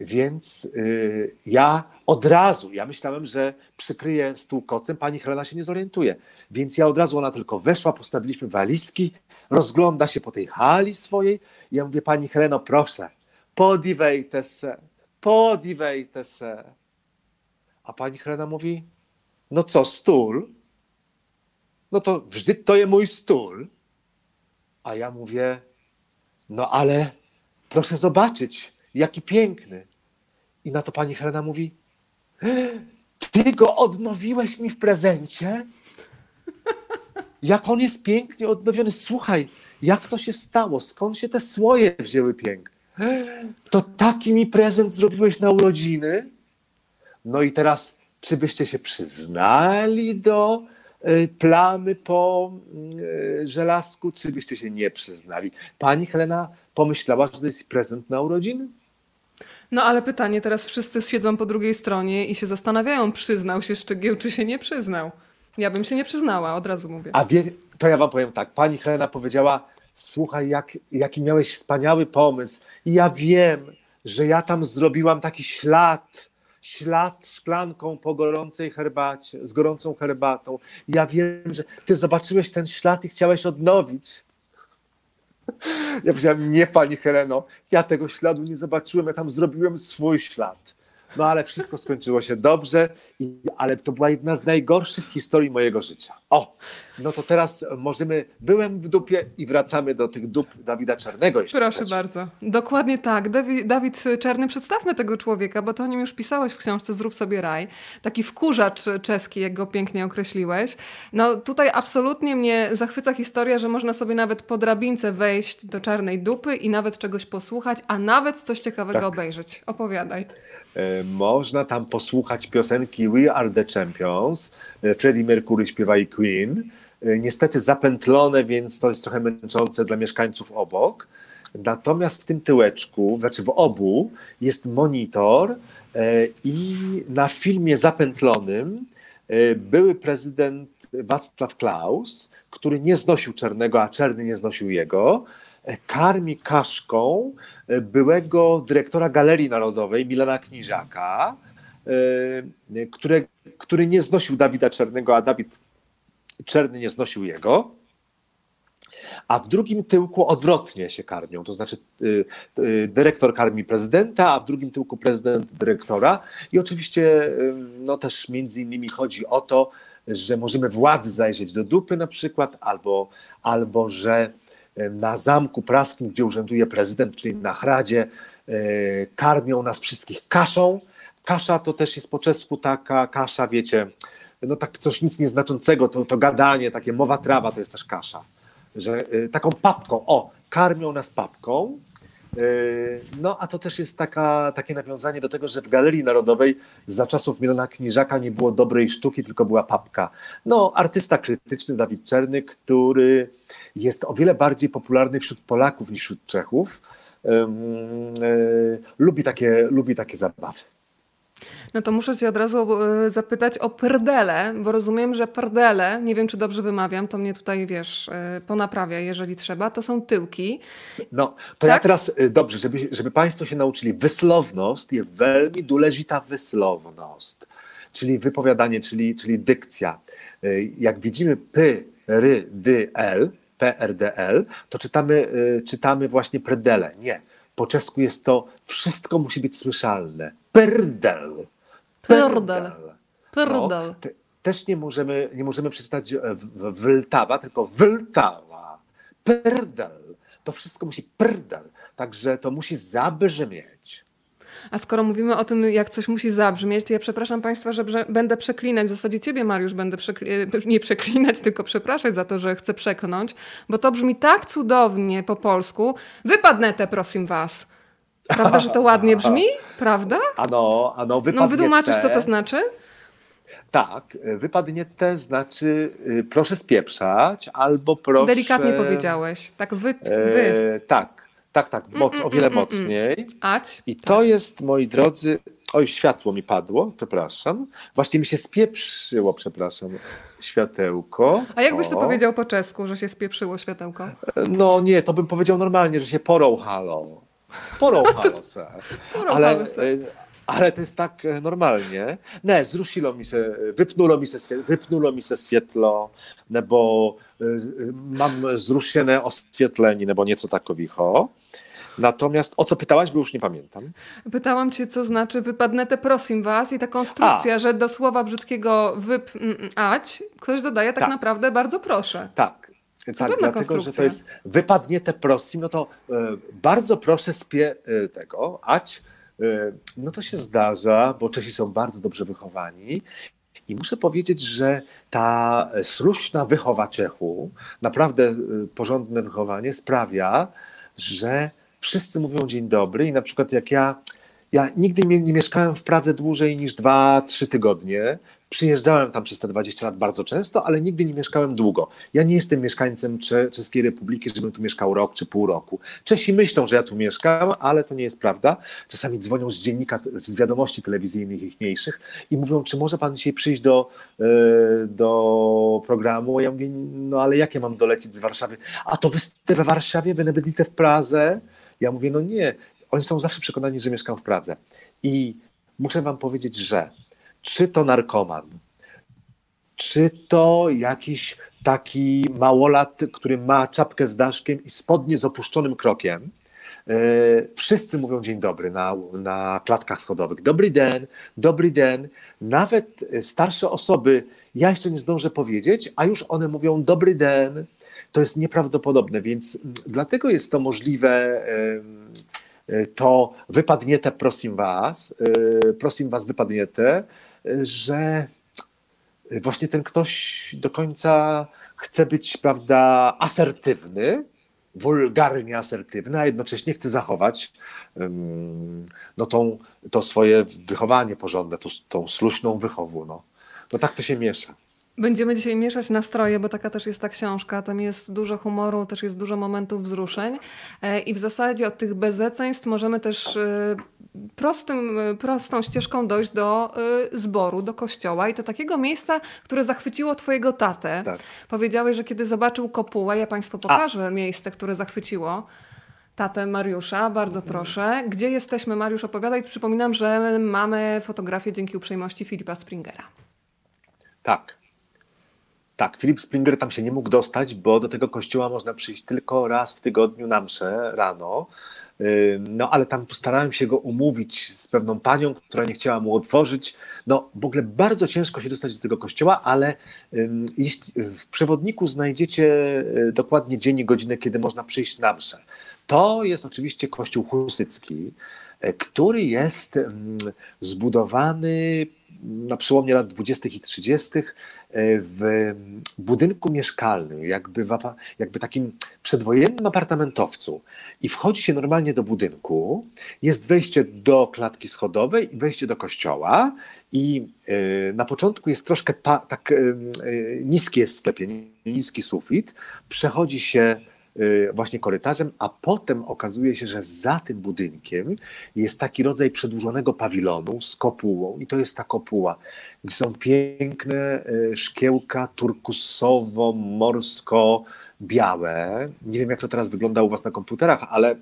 Więc yy, ja od razu, ja myślałem, że przykryję stół kocem, pani Helena się nie zorientuje. Więc ja od razu, ona tylko weszła, postawiliśmy walizki, rozgląda się po tej hali swojej. I ja mówię, pani Heleno, proszę, podiwejte se, podiwejte se. A pani Helena mówi, no co, stół? No to wżdy to jest mój stół. A ja mówię, no ale proszę zobaczyć, jaki piękny. I na to pani Helena mówi, ty go odnowiłeś mi w prezencie? Jak on jest pięknie odnowiony. Słuchaj, jak to się stało? Skąd się te słoje wzięły piękne? To taki mi prezent zrobiłeś na urodziny? No i teraz, czy byście się przyznali do plamy po y, żelazku, czy byście się nie przyznali? Pani Helena pomyślała, że to jest prezent na urodziny? No ale pytanie, teraz wszyscy siedzą po drugiej stronie i się zastanawiają, przyznał się Szczygieł, czy się nie przyznał. Ja bym się nie przyznała, od razu mówię. A wie, to ja wam powiem tak, pani Helena powiedziała, słuchaj, jak, jaki miałeś wspaniały pomysł i ja wiem, że ja tam zrobiłam taki ślad, ślad szklanką po gorącej herbacie, z gorącą herbatą. Ja wiem, że ty zobaczyłeś ten ślad i chciałeś odnowić. Ja powiedziałem, nie pani Heleno, ja tego śladu nie zobaczyłem, ja tam zrobiłem swój ślad. No ale wszystko skończyło się dobrze, i, ale to była jedna z najgorszych historii mojego życia. O, no to teraz możemy, byłem w dupie i wracamy do tych dup Dawida Czarnego. Proszę chcecie. bardzo. Dokładnie tak. Dawid, Dawid Czarny, przedstawmy tego człowieka, bo to o nim już pisałeś w książce Zrób sobie raj. Taki wkurzacz czeski, jak go pięknie określiłeś. No tutaj absolutnie mnie zachwyca historia, że można sobie nawet po drabince wejść do czarnej dupy i nawet czegoś posłuchać, a nawet coś ciekawego tak. obejrzeć. Opowiadaj. E, można tam posłuchać piosenki We Are the Champions. E, Freddie Mercury śpiewa i Queen. E, niestety zapętlone, więc to jest trochę męczące dla mieszkańców obok. Natomiast w tym tyłeczku, znaczy w obu, jest monitor i na filmie zapętlonym były prezydent Wacław Klaus, który nie znosił czarnego, a czarny nie znosił jego, karmi kaszką byłego dyrektora Galerii Narodowej Milana Kniżaka, e, który nie znosił Dawida Czernego, a Dawid Czerny nie znosił jego. A w drugim tyłku odwrotnie się karmią, to znaczy e, e, dyrektor karmi prezydenta, a w drugim tyłku prezydent dyrektora. I oczywiście no też między innymi chodzi o to, że możemy władzy zajrzeć do dupy na przykład, albo, albo że na Zamku Praskim, gdzie urzęduje prezydent, czyli na Hradzie, e, karmią nas wszystkich kaszą. Kasza to też jest po czesku taka kasza, wiecie, no tak coś nic nieznaczącego, to, to gadanie, takie mowa trawa to jest też kasza. Że e, taką papką, o, karmią nas papką. E, no, a to też jest taka, takie nawiązanie do tego, że w Galerii Narodowej za czasów Milana Kniżaka nie było dobrej sztuki, tylko była papka. No, artysta krytyczny Dawid Czerny, który jest o wiele bardziej popularny wśród Polaków niż wśród Czechów. E, lubi takie, lubi takie zabawy. No to muszę cię od razu e, zapytać o perdele, bo rozumiem, że perdele, nie wiem czy dobrze wymawiam, to mnie tutaj wiesz, e, ponaprawia, jeżeli trzeba, to są tyłki. No, to tak? ja teraz, dobrze, żeby, żeby Państwo się nauczyli, wysłowność jest veľmi důležitá wysłowność, czyli wypowiadanie, czyli, czyli dykcja. Jak widzimy p, r, d, l, p, r, d, l, to czytamy, czytamy właśnie perdele. Nie, po czesku jest to, wszystko musi być słyszalne. Perdel. Perdel. Perdel. No, te, też nie możemy, nie możemy przeczytać Wltawa, tylko Wltawa. Perdel. To wszystko musi perdel. Także to musi zabrzmieć. A skoro mówimy o tym, jak coś musi zabrzmieć, to ja przepraszam Państwa, że będę przeklinać. W zasadzie Ciebie, Mariusz, będę przekli nie przeklinać, tylko przepraszać za to, że chcę przeklnąć, bo to brzmi tak cudownie po polsku. Wypadnę te, prosim Was. Prawda, że to ładnie brzmi? Prawda? Ano, ano, wypadnie No wytłumaczysz, co to znaczy? Tak, wypadnie te znaczy y, proszę spieprzać albo proszę... Delikatnie powiedziałeś, tak wy... wy. E, tak, tak, tak, moc, mm, mm, o wiele mm, mocniej. Ać? I to jest, moi drodzy, oj, światło mi padło, przepraszam. Właśnie mi się spieprzyło, przepraszam, światełko. A jakbyś to powiedział po czesku, że się spieprzyło światełko? No nie, to bym powiedział normalnie, że się porouchalo. Porouchalo se. Ale, e, ale to jest tak e, normalnie. Ne, zrusilo mi se, wypnulo mi se, wypnulo mi se świetlo, bo e, mam zruszone oświetlenie, nebo nieco takowicho. Natomiast o co pytałaś, bo już nie pamiętam. Pytałam cię, co znaczy wypadnete prosim was i ta konstrukcja, A. że do słowa brzydkiego wypać ktoś dodaje tak, tak, naprawdę bardzo proszę. Tak. tak, dlatego, że to jest wypadniete prosim, no to e, bardzo proszę spie e, tego, ać, e, no to się zdarza, bo Czesi są bardzo dobrze wychowani i muszę powiedzieć, że ta słuszna wychowa Czechu, naprawdę porządne wychowanie sprawia, że wszyscy mówią dzień dobry i na przykład jak ja, ja nigdy nie, mieszkałem w Pradze dłużej niż 2-3 tygodnie, Przyjeżdżałem tam przez te 20 lat bardzo często, ale nigdy nie mieszkałem długo. Ja nie jestem mieszkańcem Czeskiej Republiki, żebym tu mieszkał rok czy pół roku. Czesi myślą, że ja tu mieszkam, ale to nie jest prawda. Czasami dzwonią z dziennika, z wiadomości telewizyjnych ichniejszych i mówią, czy może pan dzisiaj przyjść do, e, do programu? Ja mówię, no ale jak ja mam dolecieć z Warszawy? A to wy we Warszawie, wy w Pradze? Ja mówię, no nie. Oni są zawsze przekonani, że mieszkam w Pradze. I muszę wam powiedzieć, że czy to narkoman, czy to jakiś taki małolat, który ma czapkę z daszkiem i spodnie z opuszczonym krokiem. E, wszyscy mówią dzień dobry na, na klatkach schodowych. Dobry den, dobry den. Nawet starsze osoby, ja jeszcze nie zdążę powiedzieć, a już one mówią dobry den. To jest nieprawdopodobne, więc dlatego jest to możliwe e, to wypadniete prosim was, e, prosim was wypadniete, że właśnie ten ktoś do końca chce być, prawda, asertywny, wulgarnie asertywny, a jednocześnie chce zachować no, tą, to swoje wychowanie porządne, tą, tą sluszną wychową. No. no tak to się miesza. Będziemy dzisiaj mieszać nastroje, bo taka też jest ta książka. Tam jest dużo humoru, też jest dużo momentów wzruszeń. E, I w zasadzie od tych bezeceństw możemy też e, prostym, e, prostą ścieżką dojść do zboru, do kościoła. I to takiego miejsca, które zachwyciło twojego tatę. Tak. Powiedziałeś, że kiedy zobaczył kopułę, ja Państwu pokażę A. miejsce, które zachwyciło tatę Mariusza. Bardzo proszę. Gdzie jesteśmy, Mariusz? Opowiadaj. Przypominam, że mamy fotografię dzięki uprzejmości Filipa Springera. Tak. Tak, Filip Springer tam się nie mógł dostać, bo do tego kościoła można przyjść tylko raz w tygodniu na mszę rano. No ale tam postarałem się go umówić z pewną panią, która nie chciała mu otworzyć. No w ogóle bardzo ciężko się dostać do tego kościoła, ale w przewodniku znajdziecie e, dokładnie dzień i godzinę, kiedy można przyjść na mszę. To jest oczywiście kościół husycki, e, który jest zbudowany na przełomie lat 20. i 30 w budynku mieszkalnym, jakby, w, jakby takim przedwojennym apartamentowcu. I wchodzi się normalnie do budynku, jest wejście do klatki schodowej i wejście do kościoła i e, na początku jest troszkę pa, tak e, e, niski jest sklepie, niski sufit, przechodzi się właśnie korytarzem, a potem okazuje się, że za tym budynkiem jest taki rodzaj przedłużonego pawilonu z kopułą i to jest ta kopuła, gdzie są piękne y, szkiełka turkusowo-morsko białe. Nie wiem, jak to teraz wygląda u Was na komputerach, ale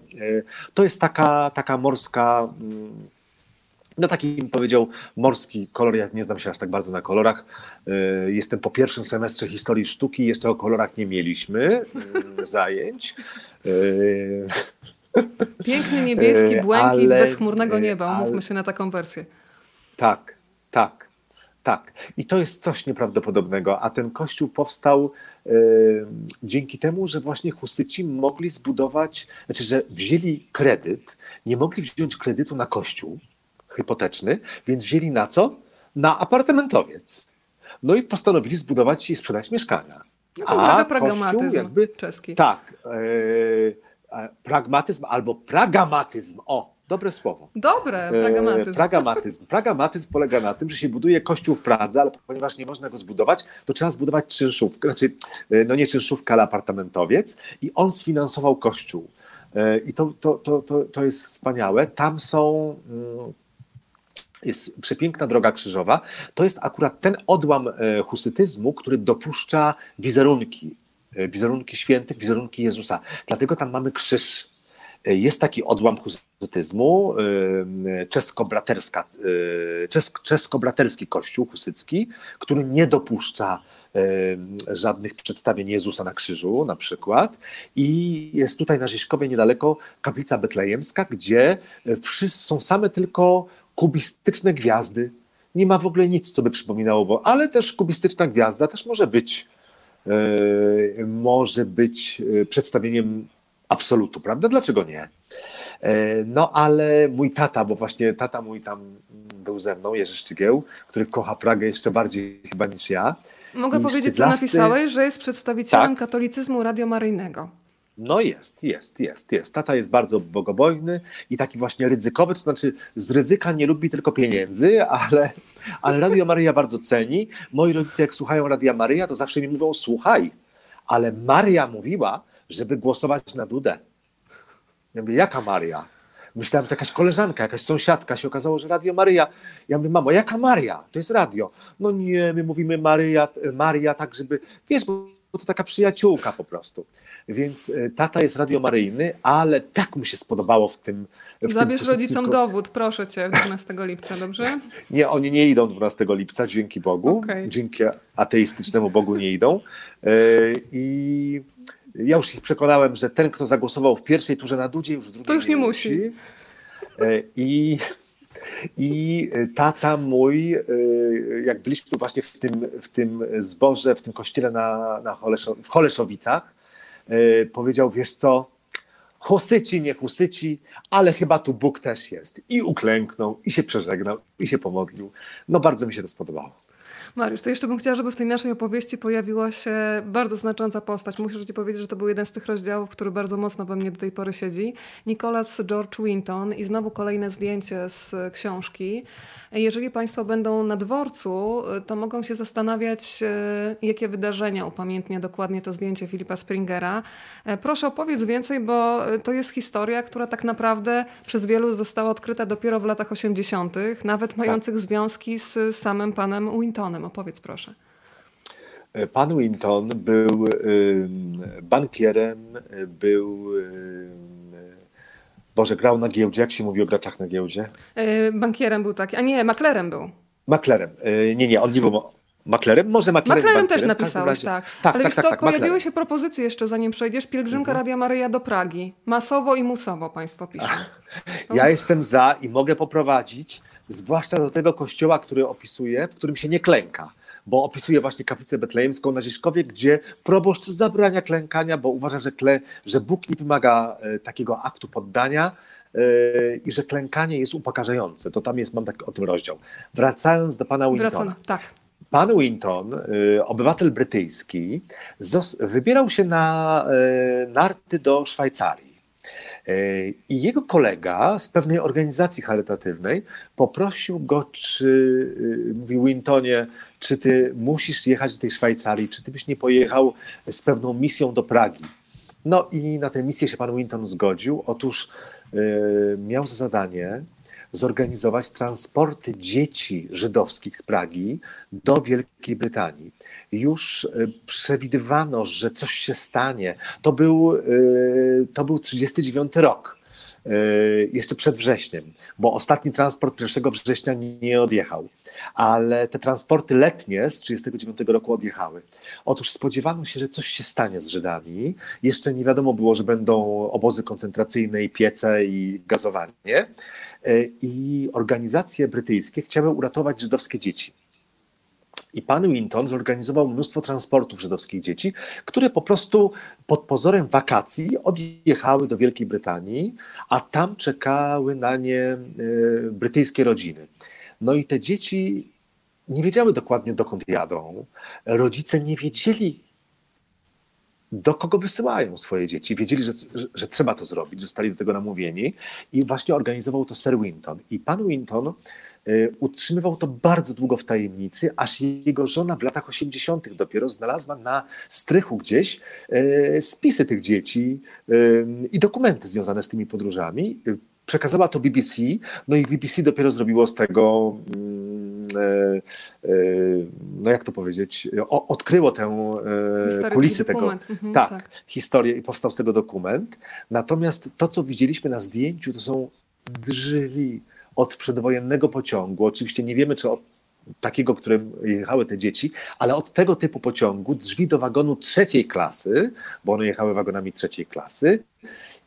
to jest taka, taka morska mm, no taki powiedział morski kolor, ja nie znam się aż tak bardzo na kolorach. Y, jestem po pierwszym semestrze historii sztuki, jeszcze o kolorach nie mieliśmy y, zajęć. Y, Piękny niebieski błękit ale, bezchmurnego nieba, umówmy się na taką wersję. Tak, tak, tak. I to jest coś nieprawdopodobnego, a ten kościół powstał dzięki temu, że właśnie Husyci mogli zbudować, znaczy, że wzięli kredyt, nie mogli wziąć kredytu na kościół, hipoteczny, więc wzięli na co? Na apartamentowiec. No i postanowili zbudować i sprzedać mieszkania. No A pragmatyzm jakby, czeski. Tak. E, pragmatyzm albo pragamatyzm. O, dobre słowo. Dobre, e, pragmatyzm. E, pragmatyzm. Pragmatyzm polega na tym, że się buduje kościół w Pradze, ale ponieważ nie można go zbudować, to trzeba zbudować czynszówkę, znaczy, e, no nie czynszówkę, ale apartamentowiec i on sfinansował kościół. E, I to, to, to, to, to jest wspaniałe. Tam są mm, jest przepiękna droga krzyżowa, to jest akurat ten odłam e, husytyzmu, który dopuszcza wizerunki, e, wizerunki świętych, wizerunki Jezusa. Dlatego tam mamy krzyż. E, jest taki odłam husytyzmu, czesko-braterski kościół husycki, który nie dopuszcza żadnych przedstawień Jezusa na krzyżu na przykład i jest tutaj na Rześkowie niedaleko kaplica betlejemska, gdzie są same tylko kubistyczne gwiazdy. Nie ma w ogóle nic, co by przypominało, bo, ale też kubistyczna gwiazda też może być, e, może być e, przedstawieniem absolutu, prawda? Dlaczego nie? E, no ale mój tata, bo właśnie tata mój tam był ze mną, Jerzy Szczygieł, który kocha Pragę jeszcze bardziej chyba niż ja. Mogę powiedzieć, co napisałeś, że jest przedstawicielem tak? katolicyzmu radiomaryjnego. No jest, jest, jest, jest. Tata jest bardzo bogobojny i taki właśnie ryzykowy, to znaczy z ryzyka nie lubi tylko pieniędzy, ale, ale Radio Maryja bardzo ceni. Moi rodzice jak słuchają Radia Maryja, to zawsze mi mówią słuchaj, ale Maria mówiła, żeby głosować na Dudę. Ja mówię, jaka Maria? Myślałem, że jakaś koleżanka, jakaś sąsiadka, się okazało, że Radio Maryja. Ja mówię, mamo, jaka Maria? To jest radio. No nie, my mówimy Maryja, Maria tak, żeby, wiesz, bo to taka przyjaciółka po prostu. Więc e, tata jest radiomaryjny, ale tak mu się spodobało w tym. W Zabierz tym rodzicom dowód, proszę cię, 12 lipca, dobrze? Nie, oni nie idą 12 lipca, dzięki Bogu. Okay. Dzięki ateistycznemu Bogu nie idą. E, I ja już ich przekonałem, że ten, kto zagłosował w pierwszej turze na Dudzie, już w drugiej To już nie, nie musi. musi. E, I i tata mój, jak byliśmy właśnie w tym, w tym zborze, w tym kościele na, na w Holeszowicach, E, powiedział, wiesz co, husyci, nie husyci, ale chyba tu Bóg też jest. I uklęknął, i się przeżegnał, i się pomodlił. No bardzo mi się to spodobało. Mariusz, to jeszcze bym chciała, żeby w tej naszej opowieści pojawiła się bardzo znacząca postać. Muszę Ci powiedzieć, że to był jeden z tych rozdziałów, który bardzo mocno we mnie do tej pory siedzi. Nicholas George Winton i znowu kolejne zdjęcie z książki. Jeżeli Państwo będą na dworcu, to mogą się zastanawiać, e, jakie wydarzenia upamiętnia dokładnie to zdjęcie Filipa Springera. E, proszę opowiedz więcej, bo to jest historia, która tak naprawdę przez wielu została odkryta dopiero w latach 80., nawet mających tak. związki z samym panem Wintonem. Opowiedz proszę. E, pan Winton był bankierem, był Boże, grał na giełdzie. Jak się mówi o graczach na giełdzie? Yy, bankierem był taki, a nie, maklerem był. Maklerem. Yy, nie, nie, on nie był maklerem. Może maklerem. Maklerem też napisałeś, tak. tak. Ale tak, tak, co, tak, pojawiły maklerem. się propozycje jeszcze, zanim przejdziesz, pielgrzymka mhm. Radia Maryja do Pragi. Masowo i musowo państwo piszą. Ja jestem za i mogę poprowadzić, zwłaszcza do tego kościoła, który opisuję, w którym się nie klęka bo opisuje właśnie kaplicę betlejemską na Rzeszkowie, gdzie proboszcz zabrania klękania, bo uważa, że, kle, że Bóg nie wymaga e, takiego aktu poddania e, i że klękanie jest upokarzające. To tam jest, mam taki o tym rozdział. Wracając do pana Wintona. Wracam, tak. Pan Winton, e, obywatel brytyjski, wybierał się na narty do Szwajcarii. I jego kolega z pewnej organizacji charytatywnej poprosił go, czy, y, mówi Wintonie, czy ty musisz jechać do tej Szwajcarii, czy ty byś nie pojechał z pewną misją do Pragi. No i na tę misję się pan Winton zgodził. Otóż yy, miał za zadanie zorganizować transporty dzieci żydowskich z Pragi do Wielkiej Brytanii. Już y, przewidywano, że coś się stanie. To był, y, to był 39 rok y, jeszcze przed wrześniem, bo ostatni transport 1 września nie odjechał, ale te transporty letnie z 1939 roku odjechały. Otóż spodziewano się, że coś się stanie z Żydami. Jeszcze nie wiadomo było, że będą obozy koncentracyjne i piece i gazowanie. E, i organizacje brytyjskie chciały uratować żydowskie dzieci. I pan Winton zorganizował mnóstwo transportów żydowskich dzieci, które po prostu pod pozorem wakacji odjechały do Wielkiej Brytanii, a tam czekały na nie e, brytyjskie rodziny. No i te dzieci nie wiedziały dokładnie, dokąd jadą. Rodzice nie wiedzieli, do kogo wysyłają swoje dzieci. Wiedzieli, że, że, trzeba to zrobić, zostali do tego namówieni i właśnie organizował to Sir Winton. I pan Winton y, utrzymywał to bardzo długo w tajemnicy, aż jego żona w latach 80. dopiero znalazła na strychu gdzieś y, spisy tych dzieci y, i dokumenty związane z tymi podróżami. Przekazała to BBC, no i BBC dopiero zrobiło z tego mm, no jak to powiedzieć, o, odkryło tę e, kulisy tego, mhm, tak, tak, historię i powstał z tego dokument. Natomiast to, co widzieliśmy na zdjęciu, to są drzwi od przedwojennego pociągu. Oczywiście nie wiemy, czy od takiego, którym jechały te dzieci, ale od tego typu pociągu drzwi do wagonu trzeciej klasy, bo one jechały wagonami trzeciej klasy.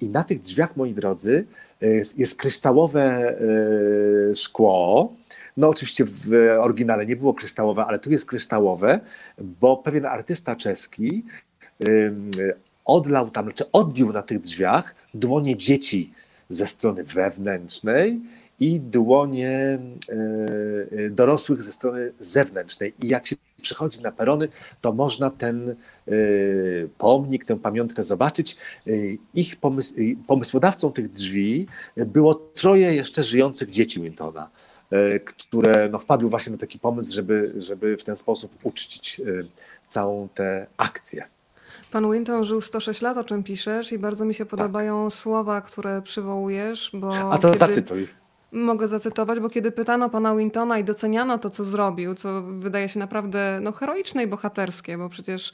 I na tych drzwiach, moi drodzy, jest, kryształowe e, szkło, no oczywiście w oryginale nie było kryształowe, ale tu jest kryształowe, bo pewien artysta czeski odlał tam, czy odbił na tych drzwiach dłonie dzieci ze strony wewnętrznej i dłonie e, dorosłych ze strony zewnętrznej. I jak się przychodzi na perony, to można ten e, pomnik, tę pamiątkę zobaczyć. Ich pomysłodawcą tych drzwi było troje jeszcze żyjących dzieci Wintona. E, które no, wpadły właśnie na taki pomysł, żeby, żeby w ten sposób uczcić e, całą tę akcję. Pan Winton żył 106 lat, o czym piszesz, i bardzo mi się podobają tak. słowa, które przywołujesz. Bo A to kiedy... zacytuj. Mogę zacytować, bo kiedy pytano pana Wintona i doceniano to, co zrobił, co wydaje się naprawdę no, heroiczne i bohaterskie, bo przecież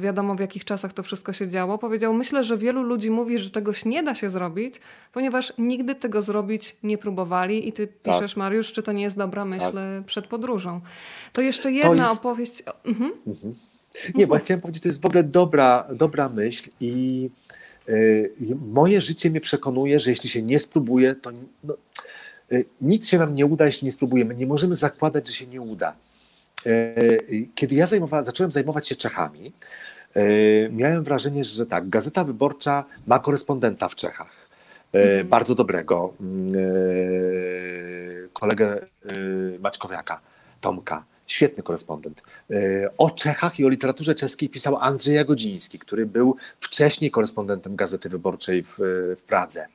wiadomo w jakich czasach to wszystko się działo, powiedział: Myślę, że wielu ludzi mówi, że czegoś nie da się zrobić, ponieważ nigdy tego zrobić nie próbowali. I ty tak. piszesz, Mariusz, czy to nie jest dobra myśl tak. przed podróżą. To jeszcze jedna to jest... opowieść. Mhm. Mhm. Nie, bo ja chciałem powiedzieć, to jest w ogóle dobra, dobra myśl i y, moje życie mnie przekonuje, że jeśli się nie spróbuje, to no, y, nic się nam nie uda, jeśli nie spróbujemy. Nie możemy zakładać, że się nie uda. E, kiedy ja zajmowa zacząłem zajmować się Czechami, e, miałem wrażenie, że tak, Gazeta Wyborcza ma korespondenta w Czechach. Mm. Bardzo dobrego mm, kolegę Maćkowiaka, Tomka. Świetny korespondent. O Czechach i o literaturze czeskiej pisał Andrzej Jagodziński, który był wcześniej korespondentem Gazety Wyborczej w, w Pradze.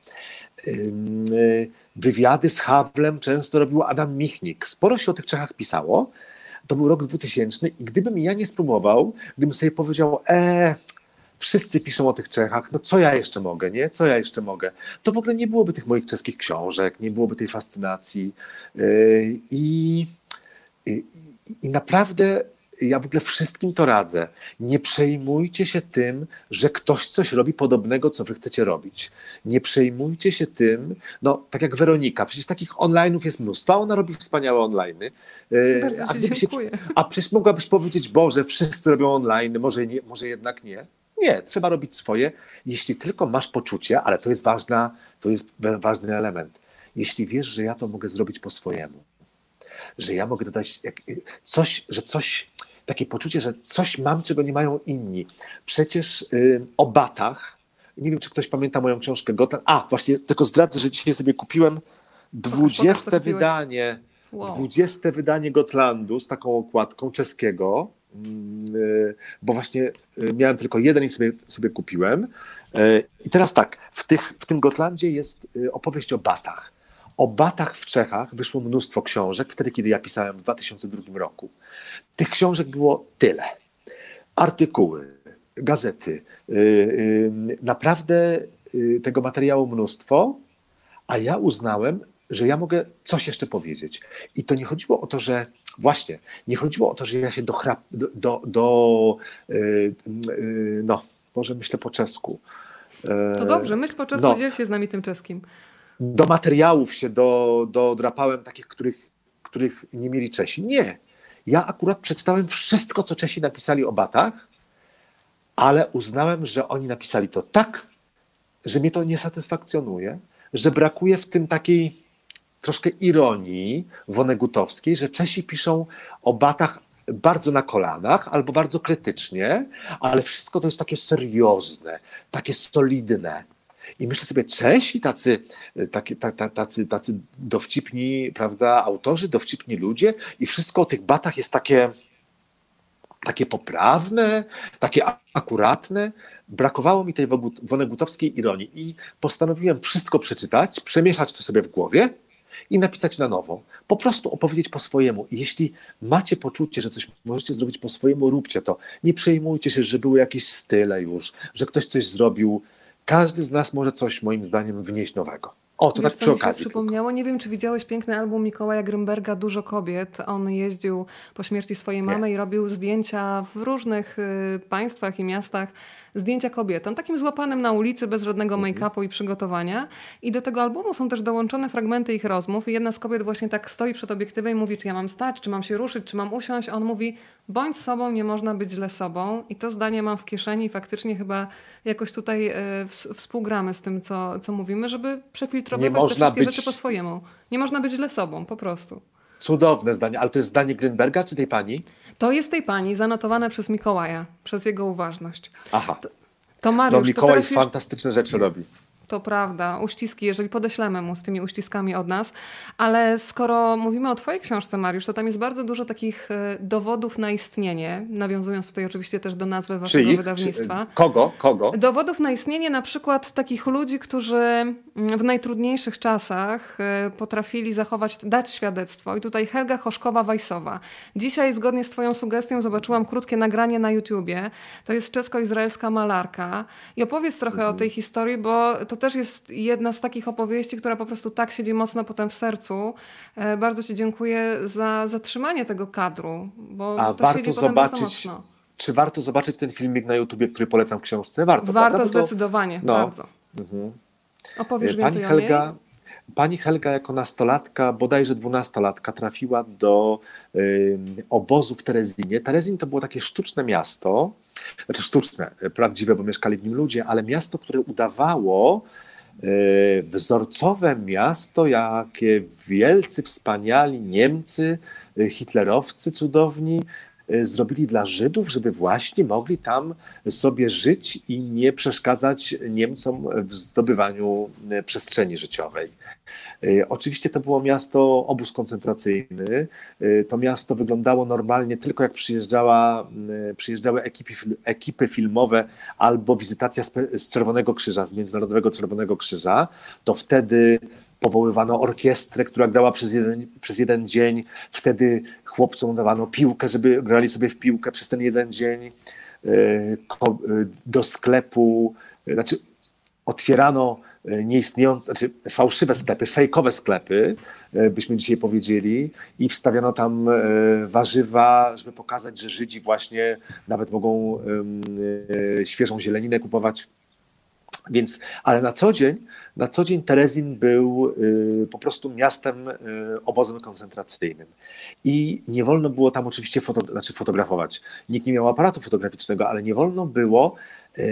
Wywiady z Hawlem często robił Adam Michnik. Sporo się o tych Czechach pisało, to był rok 2000 i gdybym ja nie spróbował, gdybym sobie powiedział, e, wszyscy piszą o tych Czechach, no co ja jeszcze mogę, nie? Co ja jeszcze mogę? To w ogóle nie byłoby tych moich czeskich książek, nie byłoby tej fascynacji. Yy, I, i, i naprawdę ja w ogóle wszystkim to radzę. Nie przejmujcie się tym, że ktoś coś robi podobnego, co wy chcecie robić. Nie przejmujcie się tym, no tak jak Weronika, przecież takich online'ów jest mnóstwo, ona robi wspaniałe online'y. E, Bardzo a, się, a przecież mogłabyś powiedzieć, Boże, wszyscy robią online, może, nie, może jednak nie. Nie, trzeba robić swoje, jeśli tylko masz poczucie, ale to jest ważna, to jest ważny element. Jeśli wiesz, że ja to mogę zrobić po swojemu, że ja mogę dodać coś, że coś takie poczucie, że coś mam, czego nie mają inni. Przecież y, o batach, nie wiem, czy ktoś pamięta moją książkę Gotland. A, właśnie, tylko zdradzę, że dzisiaj sobie kupiłem dwudzieste wydanie, dwudzieste wow. wydanie Gotlandu z taką okładką czeskiego, mm, y, bo właśnie y, miałem tylko jeden i sobie, sobie kupiłem. I teraz tak, w, tych, w tym Gotlandzie jest opowieść o batach. O batach w Czechach wyszło mnóstwo książek, wtedy kiedy ja pisałem w 2002 roku. Tych książek było tyle. Artykuły, gazety. Naprawdę tego materiału mnóstwo, a ja uznałem, że ja mogę coś jeszcze powiedzieć. I to nie chodziło o to, że właśnie, nie chodziło o to, że ja się do, do, do, do yy, yy, no, może myślę po czesku. To dobrze, myśl po czesku, no, dziel się z nami tym czeskim. Do materiałów się do, dodrapałem takich, których, których nie mieli Czesi. Nie. Ja akurat przeczytałem wszystko, co Czesi napisali o batach, ale uznałem, że oni napisali to tak, że mnie to nie satysfakcjonuje, że brakuje w tym takiej troszkę ironii wonegutowskiej, że Czesi piszą o batach bardzo na kolanach albo bardzo krytycznie, ale wszystko to jest takie seriozne, takie solidne. I myślę sobie, Czesi, tacy, tacy, tacy, tacy dowcipni, prawda, autorzy, dowcipni ludzie, i wszystko o tych batach jest takie, takie poprawne, takie akuratne. Brakowało mi tej wonegutowskiej ironii i postanowiłem wszystko przeczytać, przemieszać to sobie w głowie i napisać na nowo. Po prostu opowiedzieć po swojemu. I jeśli macie poczucie, że coś możecie zrobić po swojemu, róbcie to. Nie przejmujcie się, że były jakieś style już, że ktoś coś zrobił. Każdy z nas może coś, moim zdaniem, wnieść nowego. O, to Wiesz, tak przy okazji. Przypomniało, nie wiem, czy widziałeś piękny album Mikołaja Grymberga Dużo kobiet. On jeździł po śmierci swojej mamy nie. i robił zdjęcia w różnych y, państwach i miastach zdjęcia kobietom, takim złapanym na ulicy, bez żadnego mhm. make-upu i przygotowania. I do tego albumu są też dołączone fragmenty ich rozmów i jedna z kobiet właśnie tak stoi przed obiektywem i mówi, czy ja mam stać, czy mam się ruszyć, czy mam usiąść. On mówi, bądź sobą, nie można być źle sobą. I to zdanie mam w kieszeni i faktycznie chyba jakoś tutaj y, współgramy z tym, co, co mówimy, żeby przefiltrować te wszystkie być... rzeczy po swojemu. Nie można być źle sobą, po prostu. Cudowne zdanie, ale to jest zdanie Grünberga czy tej pani? To jest tej pani, zanotowane przez Mikołaja, przez jego uważność. Aha. To, to Mariusz, no Mikołaj to fantastyczne rzeczy robi. To prawda, uściski, jeżeli podeślemy mu z tymi uściskami od nas. Ale skoro mówimy o Twojej książce, Mariusz, to tam jest bardzo dużo takich e, dowodów na istnienie, nawiązując tutaj oczywiście też do nazwy Waszego Czyli? wydawnictwa. Czy, kogo? Kogo? Dowodów na istnienie na przykład takich ludzi, którzy mm, w najtrudniejszych czasach e, potrafili zachować, dać świadectwo. I tutaj Helga Choszkowa-Wajsowa. Dzisiaj zgodnie z Twoją sugestią zobaczyłam krótkie nagranie na YouTubie. To jest czesko-izraelska malarka. I opowiedz trochę mhm. o tej historii, bo to też jest jedna z takich opowieści, która po prostu tak siedzi mocno potem w sercu. E, bardzo Ci dziękuję za zatrzymanie tego kadru, bo, A bo to warto zobaczyć, czy warto zobaczyć ten filmik na YouTubie, który polecam w książce? Warto, warto prawda? zdecydowanie, no. bardzo. Mhm. Opowiesz e, Pani więcej Helga, o niej? Pani Helga jako nastolatka, bodajże dwunastolatka, trafiła do y, obozu w Terezinie. Terezin to było takie sztuczne miasto, znaczy sztuczne, prawdziwe, bo mieszkali w nim ludzie, ale miasto, które udawało e, wzorcowe miasto, jakie wielcy, wspaniali Niemcy, e, hitlerowcy cudowni e, zrobili dla Żydów, żeby właśnie mogli tam sobie żyć i nie przeszkadzać Niemcom w zdobywaniu przestrzeni życiowej. E, oczywiście to było miasto, obóz koncentracyjny. E, to miasto wyglądało normalnie tylko jak przyjeżdżała, e, przyjeżdżały ekipy, ekipy filmowe albo wizytacja z Czerwonego Krzyża, z Międzynarodowego Czerwonego Krzyża. To wtedy powoływano orkiestrę, która grała przez jeden, przez jeden dzień. Wtedy chłopcom dawano piłkę, żeby grali sobie w piłkę przez ten jeden dzień. Do sklepu, znaczy otwierano E, nieistniejące, znaczy fałszywe sklepy, fejkowe sklepy, e, byśmy dzisiaj powiedzieli, i wstawiano tam e, warzywa, żeby pokazać, że Żydzi właśnie nawet mogą świeżą zieleninę kupować. Więc, ale na co dzień, na co dzień Terezin był po prostu miastem, obozem koncentracyjnym. I nie wolno było tam oczywiście foto, znaczy fotografować. Nikt nie miał aparatu fotograficznego, ale nie wolno było E,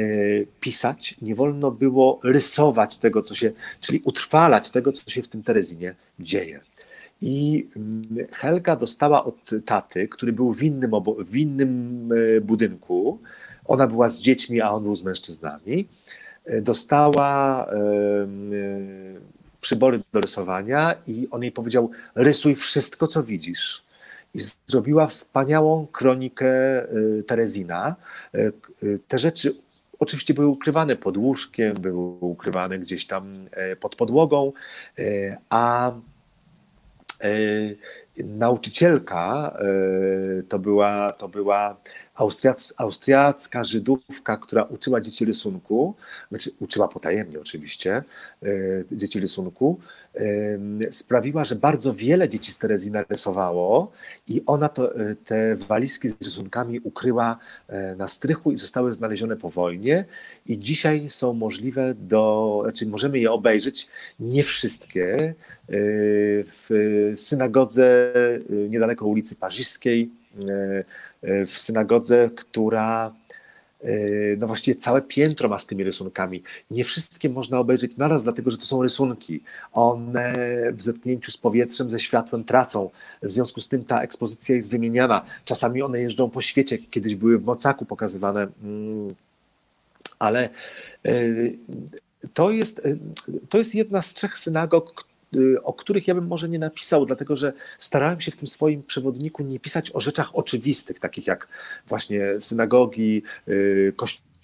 pisać, nie wolno było rysować tego, co się, czyli utrwalać tego, co się w tym Terezinie dzieje. I mm, Helga dostała od taty, który był w innym, w innym budynku, ona była z dziećmi, a on był z mężczyznami, dostała przybory do rysowania i on jej powiedział: rysuj wszystko, co widzisz. I zrobiła wspaniałą kronikę Terezina. Te rzeczy oczywiście były ukrywane pod łóżkiem, były ukrywane gdzieś tam e, pod podłogą, e, a e, nauczycielka to była, to była Austriac, austriacka Żydówka, która uczyła dzieci rysunku, znaczy uczyła potajemnie oczywiście dzieci rysunku, sprawiła, że bardzo wiele dzieci z Terezji narysowało i ona to, e, te walizki z rysunkami ukryła na strychu i zostały znalezione po wojnie. I dzisiaj są możliwe do, znaczy możemy je obejrzeć, nie wszystkie, w synagodze niedaleko ulicy Paryskiej, w synagodze, która no właściwie całe piętro ma z tymi rysunkami. Nie wszystkie można obejrzeć naraz, dlatego że to są rysunki. One w zetknięciu z powietrzem, ze światłem tracą. W związku z tym ta ekspozycja jest wymieniana. Czasami one jeżdżą po świecie, kiedyś były w Mocaku pokazywane, mm, ale to jest, to jest jedna z trzech synagog, o których ja bym może nie napisał, dlatego że starałem się w tym swoim przewodniku nie pisać o rzeczach oczywistych, takich jak właśnie synagogi, y,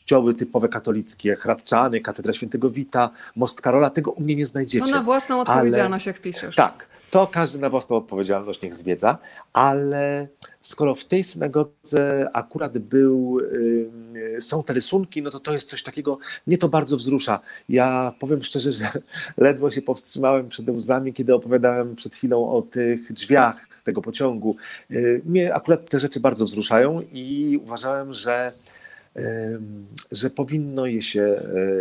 kościoły typowe katolickie, Hradczany, Katedra Świętego Wita, Most Karola, tego u mnie nie znajdziecie. To na własną odpowiedzialność, ale... jak piszesz. Tak, to każdy na własną odpowiedzialność niech zwiedza, ale skoro w tej synagodze akurat był, y, są te rysunki, no to to jest coś takiego, mnie to bardzo wzrusza. Ja powiem szczerze, że ledwo się powstrzymałem przed łzami, kiedy opowiadałem przed chwilą o tych drzwiach tego pociągu. Y, mnie akurat te rzeczy bardzo wzruszają i uważałem, że, że powinno je się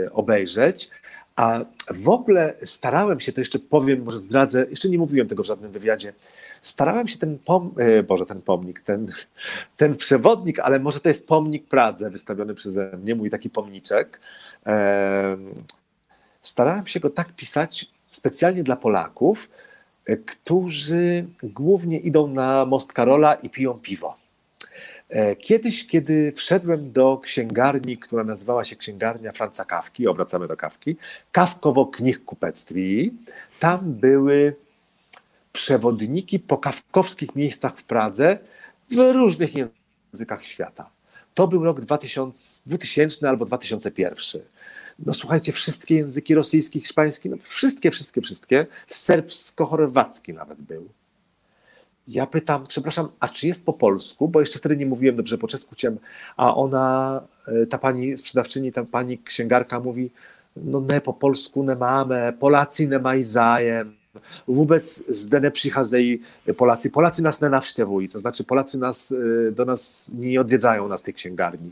y, obejrzeć. A w ogóle starałem się, to jeszcze powiem, może zdradzę, jeszcze nie mówiłem tego w żadnym wywiadzie, starałem się ten, pom e, Boże, ten pomnik, ten, ten przewodnik, ale może to jest pomnik Pradze wystawiony przeze mnie, mój taki pomniczek. Starałem się go tak pisać specjalnie dla Polaków, e, którzy głównie idą na Most Karola i piją piwo. E, kiedyś, kiedy wszedłem do księgarni, która nazywała się Księgarnia Franca Kawki, obracamy do Kawki, Kawkowo Knih Kupectwi, tam były przewodniki po kawkowskich miejscach w Pradze w różnych językach świata. To był rok 2000, 2000 albo 2001. No słuchajcie, wszystkie języki rosyjski, hiszpański, no wszystkie, wszystkie, wszystkie. Serbsko-chorwacki nawet był. Ja pytam, przepraszam, a czy jest po polsku? Bo jeszcze wtedy nie mówiłem dobrze po czesku, ciem, a ona, e, ta pani sprzedawczyni, ta pani księgarka mówi, no nie po polsku nie mamy, Polacy nie mają zajem, Wobec zde nie přicházejí Polacy. Polacy nas nie nawštewují, to znaczy Polacy nas, e, do nas nie odwiedzają nas w tej księgarni.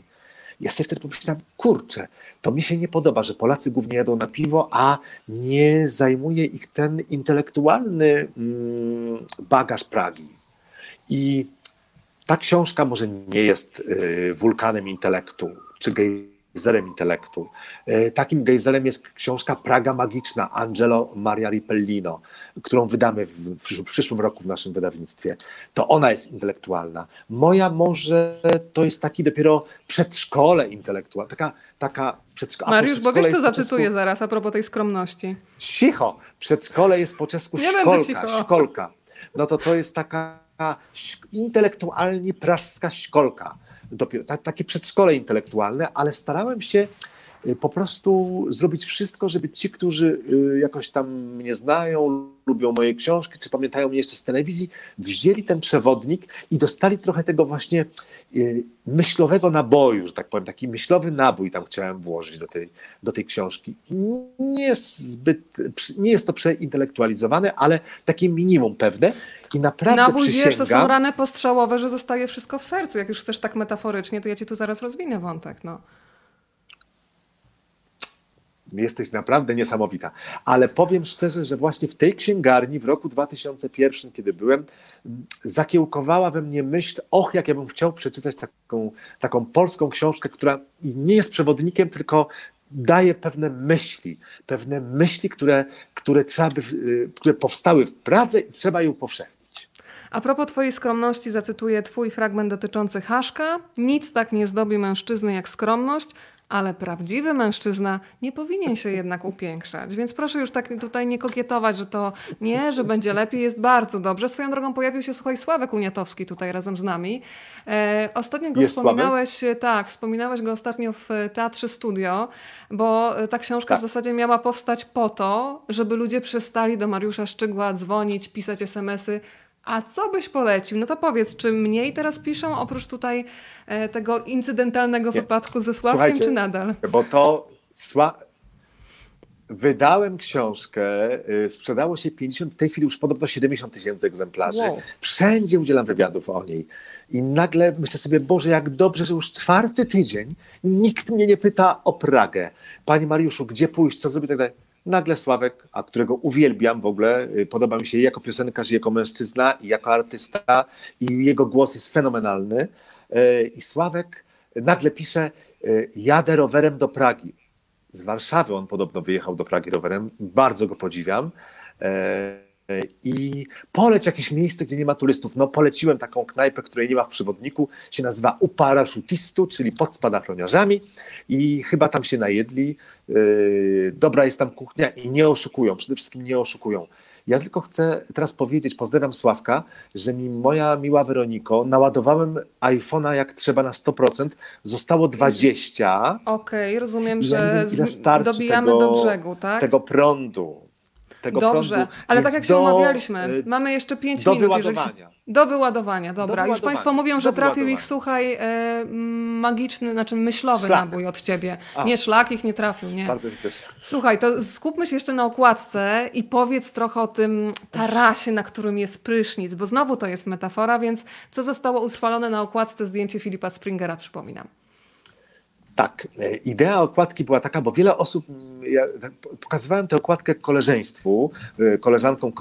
Ja sobie wtedy pomyślałem, kurczę, to mi się nie podoba, że Polacy głównie jadą na piwo, a nie zajmuje ich ten intelektualny mm, bagaż Pragi. I ta książka może nie jest e, wulkanem intelektu, czy gejzerem intelektu. E, takim gejzerem jest książka Praga Magiczna Angelo Maria Ripellino, którą wydamy w, przyszłym roku w naszym wydawnictwie. To ona jest intelektualna. Moja może to jest taki dopiero przedszkole intelektualne, taka, taka przedszkole. Mariusz, bo wiesz, to zacytuję czesku... zaraz a propos tej skromności. Cicho! Przedszkole jest po czesku Nie szkolka, szkolka. No to to jest taka intelektualnie prażska szkolka dopiero, ta, takie przedszkole intelektualne, ale starałem się po prostu zrobić wszystko, żeby ci, którzy y, jakoś tam mnie znają, lubią moje książki, czy pamiętają mnie jeszcze z telewizji, wzięli ten przewodnik i dostali trochę tego właśnie y, myślowego naboju, że tak powiem, taki myślowy nabój tam chciałem włożyć do tej, do tej książki. Nie jest zbyt, nie jest to przeintelektualizowane, ale takie minimum pewne. I naprawdę Nabój, przysięgam... wiesz, to są rany postrzałowe, że zostaje wszystko w sercu. Jak już chcesz tak metaforycznie, to ja ci tu zaraz rozwinę wątek. No. Jesteś naprawdę niesamowita. Ale powiem szczerze, że właśnie w tej księgarni w roku 2001, kiedy byłem, zakiełkowała we mnie myśl, och, jak ja bym chciał przeczytać taką, taką polską książkę, która nie jest przewodnikiem, tylko daje pewne myśli, pewne myśli, które, które, trzeba by, y, które powstały w Pradze i trzeba je upowszechnić. A propos Twojej skromności, zacytuję Twój fragment dotyczący Haszka. Nic tak nie zdobi mężczyzny jak skromność, ale prawdziwy mężczyzna nie powinien się jednak upiększać. Więc proszę już tak tutaj nie kokietować, że to nie, że będzie lepiej, jest bardzo dobrze. Swoją drogą pojawił się, słuchaj, Sławek Uniatowski tutaj razem z nami. E, ostatnio go jest wspominałeś, Sławek? tak, wspominałeś go ostatnio w Teatrze Studio, bo ta książka tak. w zasadzie miała powstać po to, żeby ludzie przestali do Mariusza Szczygła dzwonić, pisać smsy, A co byś polecił? No to powiedz, czy mniej teraz piszą, oprócz tutaj e, tego incydentalnego Nie. wypadku ze Sławkiem, Słuchajcie, czy nadal? Bo to Sła... Wydałem książkę, y, sprzedało się 50, w tej chwili już podobno 70 tysięcy egzemplarzy. Wow. Wszędzie udzielam wywiadów o niej. I nagle myślę sobie, Boże, jak dobrze, że już czwarty tydzień nikt mnie nie pyta o Pragę. Panie Mariuszu, gdzie pójść, co zrobić, tak dalej. Nagle Sławek, a którego uwielbiam w ogóle, y, podoba mi się jako piosenkarz, jako mężczyzna, i jako artysta, i jego głos jest fenomenalny. Y, I Sławek nagle pisze, jadę rowerem do Pragi z Warszawy. On podobno wyjechał do Pragi rowerem. Bardzo go podziwiam. I poleć jakieś miejsce, gdzie nie ma turystów. No, poleciłem taką knajpę, której nie ma w przewodniku. Się nazywa U Paraszutistu, czyli pod spadachroniarzami. I chyba tam się najedli. E, dobra jest tam kuchnia i nie oszukują. Przede wszystkim nie oszukują. Ja tylko chcę teraz powiedzieć, pozdrawiam Sławka, że mi moja miła Weroniko, naładowałem iPhone'a jak trzeba na 100%, zostało 20. Okej, okay, rozumiem, że dobijamy tego, do brzegu, tak? Tego prądu tego Dobrze, prądu. ale tak jak się umawialiśmy, y, mamy jeszcze 5 minut. Wyładowania. Się... Do wyładowania. dobra. Do wyładowania. Już Państwo mówią, że trafił ich, słuchaj, e, magiczny, znaczy myślowy szlak. nabój od Ciebie. A. Nie, szlak ich nie trafił, nie. Bardzo się cieszę. Słuchaj, to skupmy się jeszcze na okładce i powiedz trochę o tym tarasie, na którym jest prysznic, bo znowu to jest metafora, więc co zostało utrwalone na okładce zdjęcie Filipa Springera, przypominam. Tak, e, idea okładki była taka, bo wiele osób, mm, ja pokazywałem tę okładkę koleżeństwu, e, koleżankom,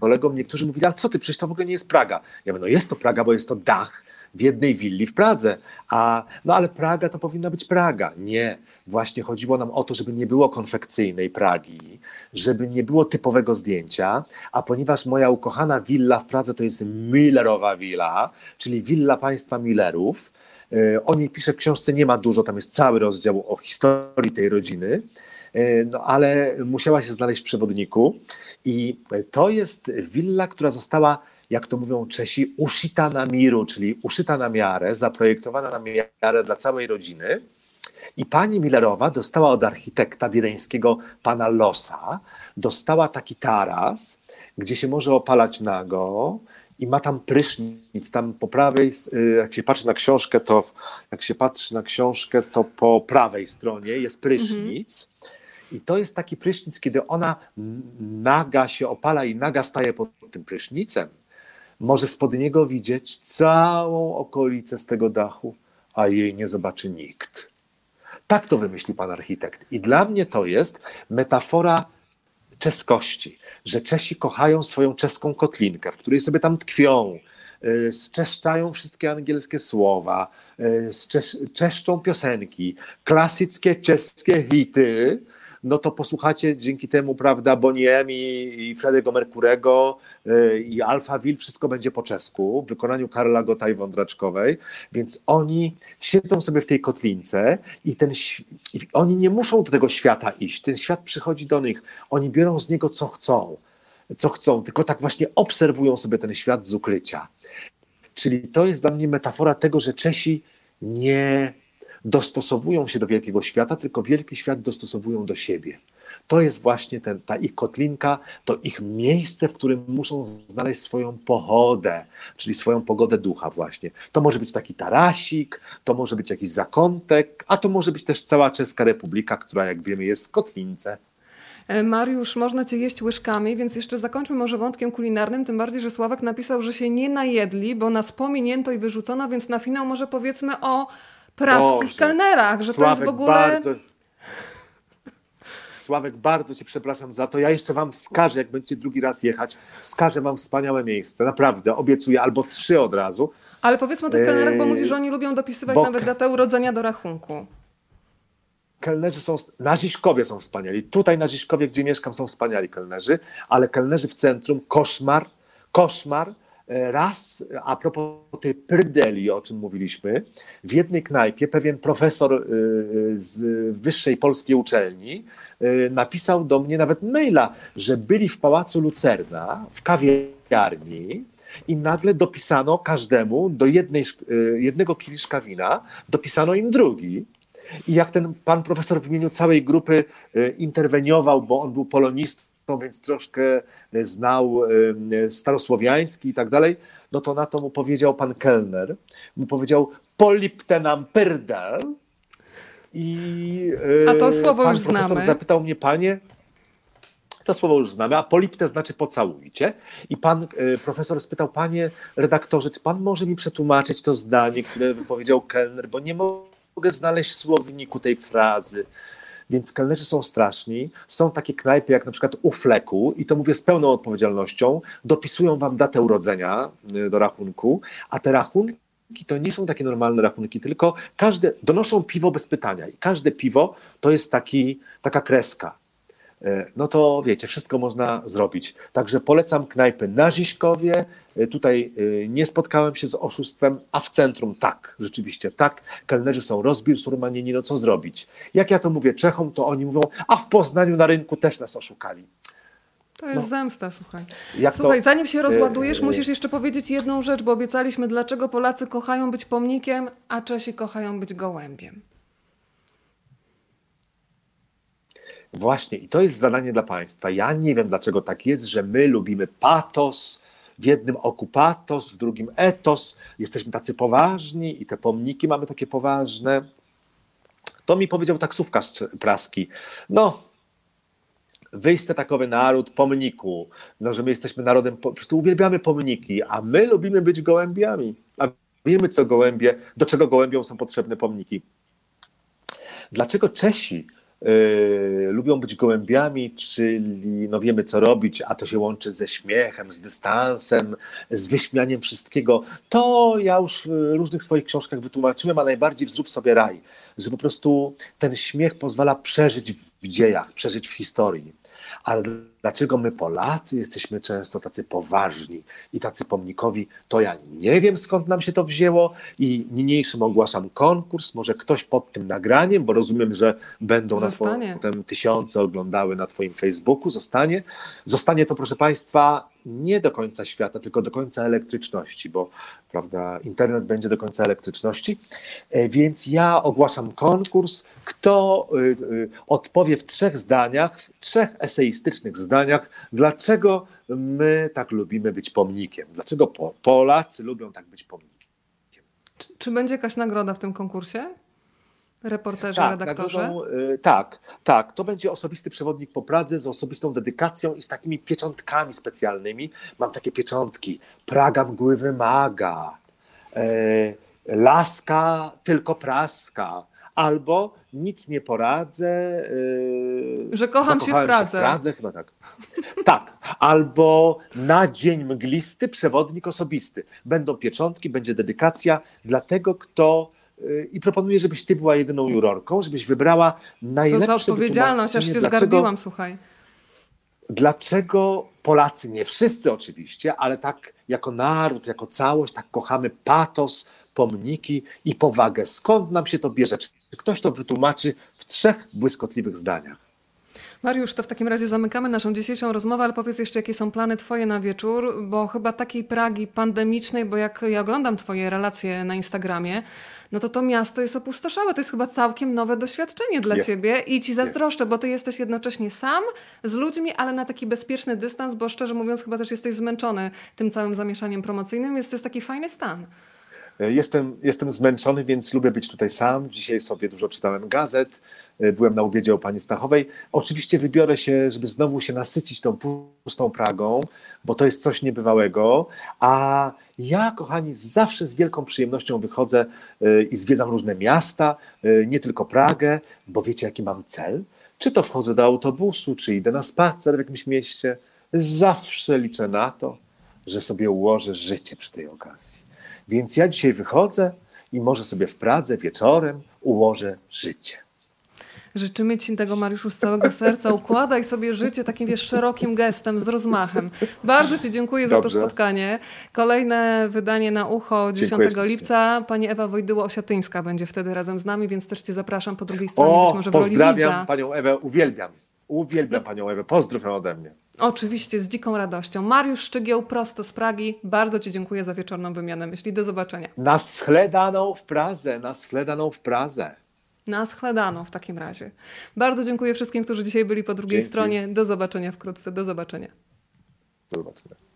kolegom, niektórzy mówili, a co ty, przecież to w ogóle nie jest Praga. Ja mówię, no jest to Praga, bo jest to dach w jednej willi w Pradze, a no ale Praga to powinna być Praga. Nie, właśnie chodziło nam o to, żeby nie było konfekcyjnej Pragi, żeby nie było typowego zdjęcia, a ponieważ moja ukochana willa w Pradze to jest Millerowa willa, czyli willa państwa Millerów, o niej piszę w książce, nie ma dużo, tam jest cały rozdział o historii tej rodziny, e, no ale musiała się znaleźć w przewodniku i to jest willa, która została, jak to mówią Czesi, ushita na miru, czyli uszyta na miarę, zaprojektowana na miarę dla całej rodziny. I pani Millerowa dostała od architekta wiedeńskiego pana Losa, dostała taki taras, gdzie się może opalać nago, i ma tam prysznic, tam po prawej, y, jak się patrzy na książkę, to jak się patrzy na książkę, to po prawej stronie jest prysznic. Mhm. I to jest taki prysznic, kiedy ona naga się opala i naga staje pod tym prysznicem. Może spod niego widzieć całą okolicę z tego dachu, a jej nie zobaczy nikt. Tak to wymyślił pan architekt. I dla mnie to jest metafora czeskości, że Czesi kochają swoją czeską kotlinkę, w której sobie tam tkwią, y, zczeszczają wszystkie angielskie słowa, y, czeszczą piosenki, klasyckie czeskie hity, no to posłuchacie dzięki temu, prawda, Boniem i, i Fredego Merkurego yy, i Alphaville, wszystko będzie po czesku, w wykonaniu Karla Gota i Wądraczkowej, więc oni siedzą sobie w tej kotlince i ten, i oni nie muszą do tego świata iść, ten świat przychodzi do nich, oni biorą z niego co chcą, co chcą, tylko tak właśnie obserwują sobie ten świat z ukrycia. Czyli to jest dla mnie metafora tego, że Czesi nie dostosowują się do wielkiego świata, tylko wielki świat dostosowują do siebie. To jest właśnie ten, ta ich kotlinka, to ich miejsce, w którym muszą znaleźć swoją pochodę, czyli swoją pogodę ducha właśnie. To może być taki tarasik, to może być jakiś zakątek, a to może być też cała Czeska Republika, która jak wiemy jest w kotlince. E, Mariusz, można cię jeść łyżkami, więc jeszcze zakończmy może wątkiem kulinarnym, tym bardziej, że Sławek napisał, że się nie najedli, bo nas pominięto i wyrzucono, więc na finał może powiedzmy o praskich kelnerach, że Sławek, to jest w ogóle... Bardzo... Sławek, bardzo Cię przepraszam za to. Ja jeszcze Wam wskażę, jak będziecie drugi raz jechać, wskażę Wam wspaniałe miejsce. Naprawdę, obiecuję, albo trzy od razu. Ale powiedzmy o tych kelnerach, bo mówisz, że oni lubią dopisywać bo... nawet datę urodzenia do rachunku. Kelnerzy są, na Ziszkowie są wspaniali. Tutaj na Ziszkowie, gdzie mieszkam, są wspaniali kelnerzy, ale kelnerzy w centrum, koszmar, koszmar, Raz, a propos tej prydeli, o czym mówiliśmy, w jednej knajpie pewien profesor y, z wyższej polskiej uczelni y, napisał do mnie nawet maila, że byli w pałacu Lucerna, w kawiarni, i nagle dopisano każdemu do jednej, jednego kieliszka wina, dopisano im drugi. I jak ten pan profesor w imieniu całej grupy interweniował, bo on był polonistą, więc troszkę znał starosłowiański i tak dalej, no to na to mu powiedział pan kelner, mu powiedział poliptenam perdel i A to słowo pan już profesor znamy. zapytał mnie, panie, to słowo już znamy, a polipte znaczy pocałujcie. I pan e, profesor spytał, panie redaktorze, czy pan może mi przetłumaczyć to zdanie, które wypowiedział kelner, bo nie mogę znaleźć w słowniku tej frazy. Więc kelnerzy są straszni. Są takie knajpy jak na przykład u Fleku, i to mówię z pełną odpowiedzialnością, dopisują wam datę urodzenia e, do rachunku, a te rachunki to nie są takie normalne rachunki, tylko każde donoszą piwo bez pytania i każde piwo to jest taki, taka kreska. E, no to wiecie, wszystko można zrobić. Także polecam knajpy na Ziśkowie. E, Tutaj e, nie spotkałem się z oszustwem, a w centrum tak, rzeczywiście tak. Kelnerzy są rozbir surmanieni, no co zrobić? Jak ja to mówię Czechom, to oni mówią, a w Poznaniu na rynku też nas oszukali. To jest No. zemsta, słuchaj. Jak Słuchaj, to, zanim się rozładujesz, musisz jeszcze powiedzieć jedną rzecz, bo obiecaliśmy, dlaczego Polacy kochają być pomnikiem, a Czesi kochają być gołębiem. Właśnie, i to jest zadanie dla Państwa. Ja nie wiem, dlaczego tak jest, że my lubimy patos, w jednym oku patos, w drugim etos. Jesteśmy tacy poważni i te pomniki mamy takie poważne. To mi powiedział taksówkarz praski. No, wyjście takowy naród pomniku, no, że my jesteśmy narodem, po prostu uwielbiamy pomniki, a my lubimy być gołębiami. A wiemy, co gołębie, do czego gołębiom są potrzebne pomniki. Dlaczego Czesi lubią być gołębiami, czyli no wiemy co robić, a to się łączy ze śmiechem, z dystansem, z wyśmianiem wszystkiego. To ja już w różnych swoich książkach wytłumaczyłem, a najbardziej w sobie raj, że po prostu ten śmiech pozwala przeżyć w dziejach, przeżyć w historii. Dlaczego my Polacy jesteśmy często tacy poważni i tacy pomnikowi, to ja nie wiem skąd nam się to wzięło i niniejszym ogłaszam konkurs, może ktoś pod tym nagraniem, bo rozumiem, że będą Zostanie. nas potem tysiące oglądały na twoim Facebooku, zostanie. Zostanie to proszę Państwa nie do końca świata, tylko do końca elektryczności, bo prawda, internet będzie do końca elektryczności. E, Więc ja ogłaszam konkurs. Kto y, y, odpowie w trzech zdaniach, w trzech eseistycznych zdaniach, dlaczego my tak lubimy być pomnikiem? Dlaczego po, Polacy lubią tak być pomnikiem? Czy, czy będzie jakaś nagroda w tym konkursie? Reporterzy, Tak, redaktorzy? nagrodą, y, tak, tak. To będzie osobisty przewodnik po Pradze z osobistą dedykacją i z takimi pieczątkami specjalnymi. Mam takie pieczątki. Praga mgły wymaga. E, laska tylko praska. Albo nic nie poradzę. e, Że kocham się w Pradze. w Pradze, chyba tak. Tak, albo na dzień mglisty przewodnik osobisty. Będą pieczątki, będzie dedykacja dla tego, kto. y, I proponuję, żebyś ty była jedyną jurorką, żebyś wybrała Co najlepsze za odpowiedzialność, aż się wytłumaczenie, zgarbiłam, słuchaj. dlaczego Polacy, nie wszyscy oczywiście, ale tak jako naród, jako całość, tak kochamy patos, pomniki i powagę. Skąd nam się to bierze? Czy ktoś to wytłumaczy w trzech błyskotliwych zdaniach? Mariusz, to w takim razie zamykamy naszą dzisiejszą rozmowę, ale powiedz jeszcze, jakie są plany Twoje na wieczór, bo chyba takiej Pragi pandemicznej, bo jak ja oglądam Twoje relacje na Instagramie, no to to miasto jest opustoszałe. To jest chyba całkiem nowe doświadczenie dla Jest. Ciebie i Ci zazdroszczę, bo Ty jesteś jednocześnie sam z ludźmi, ale na taki bezpieczny dystans, bo szczerze mówiąc chyba też jesteś zmęczony tym całym zamieszaniem promocyjnym, więc to jest taki fajny stan. Jestem, jestem zmęczony, więc lubię być tutaj sam. Dzisiaj sobie dużo czytałem gazet. Byłem na ubiedzie u pani Stachowej. Oczywiście wybiorę się, żeby znowu się nasycić tą pustą Pragą, bo to jest coś niebywałego. A ja, kochani, zawsze z wielką przyjemnością wychodzę y, i zwiedzam różne miasta, nie tylko Pragę, bo wiecie, jaki mam cel? Czy to wchodzę do autobusu, czy idę na spacer w jakimś mieście. Zawsze liczę na to, że sobie ułożę życie przy tej okazji. Więc ja dzisiaj wychodzę i może sobie w Pradze wieczorem ułożę życie. Życzymy Ci tego, Mariuszu, z całego serca. Układaj sobie życie takim, wiesz, szerokim gestem, z rozmachem. Bardzo Ci dziękuję za to Dobrze. spotkanie. Kolejne wydanie na ucho 10 Dziękuję lipca. Pani Ewa Wojdyło-Osiatyńska będzie wtedy razem z nami, więc też Cię zapraszam po drugiej stronie, O, być może w roli pozdrawiam panią Ewę, uwielbiam. Uwielbiam panią Ewę, pozdrów ją ode mnie. Oczywiście, z dziką radością. Mariusz Szczygieł, prosto z Pragi. Bardzo Ci dziękuję za wieczorną wymianę myśli. Do zobaczenia. Na schledaną w Prazę, na schledaną w Prazę. Na schledano w takim razie. Bardzo dziękuję wszystkim, którzy dzisiaj byli po drugiej Dzięki. stronie. Do zobaczenia wkrótce. Do zobaczenia. Do zobaczenia.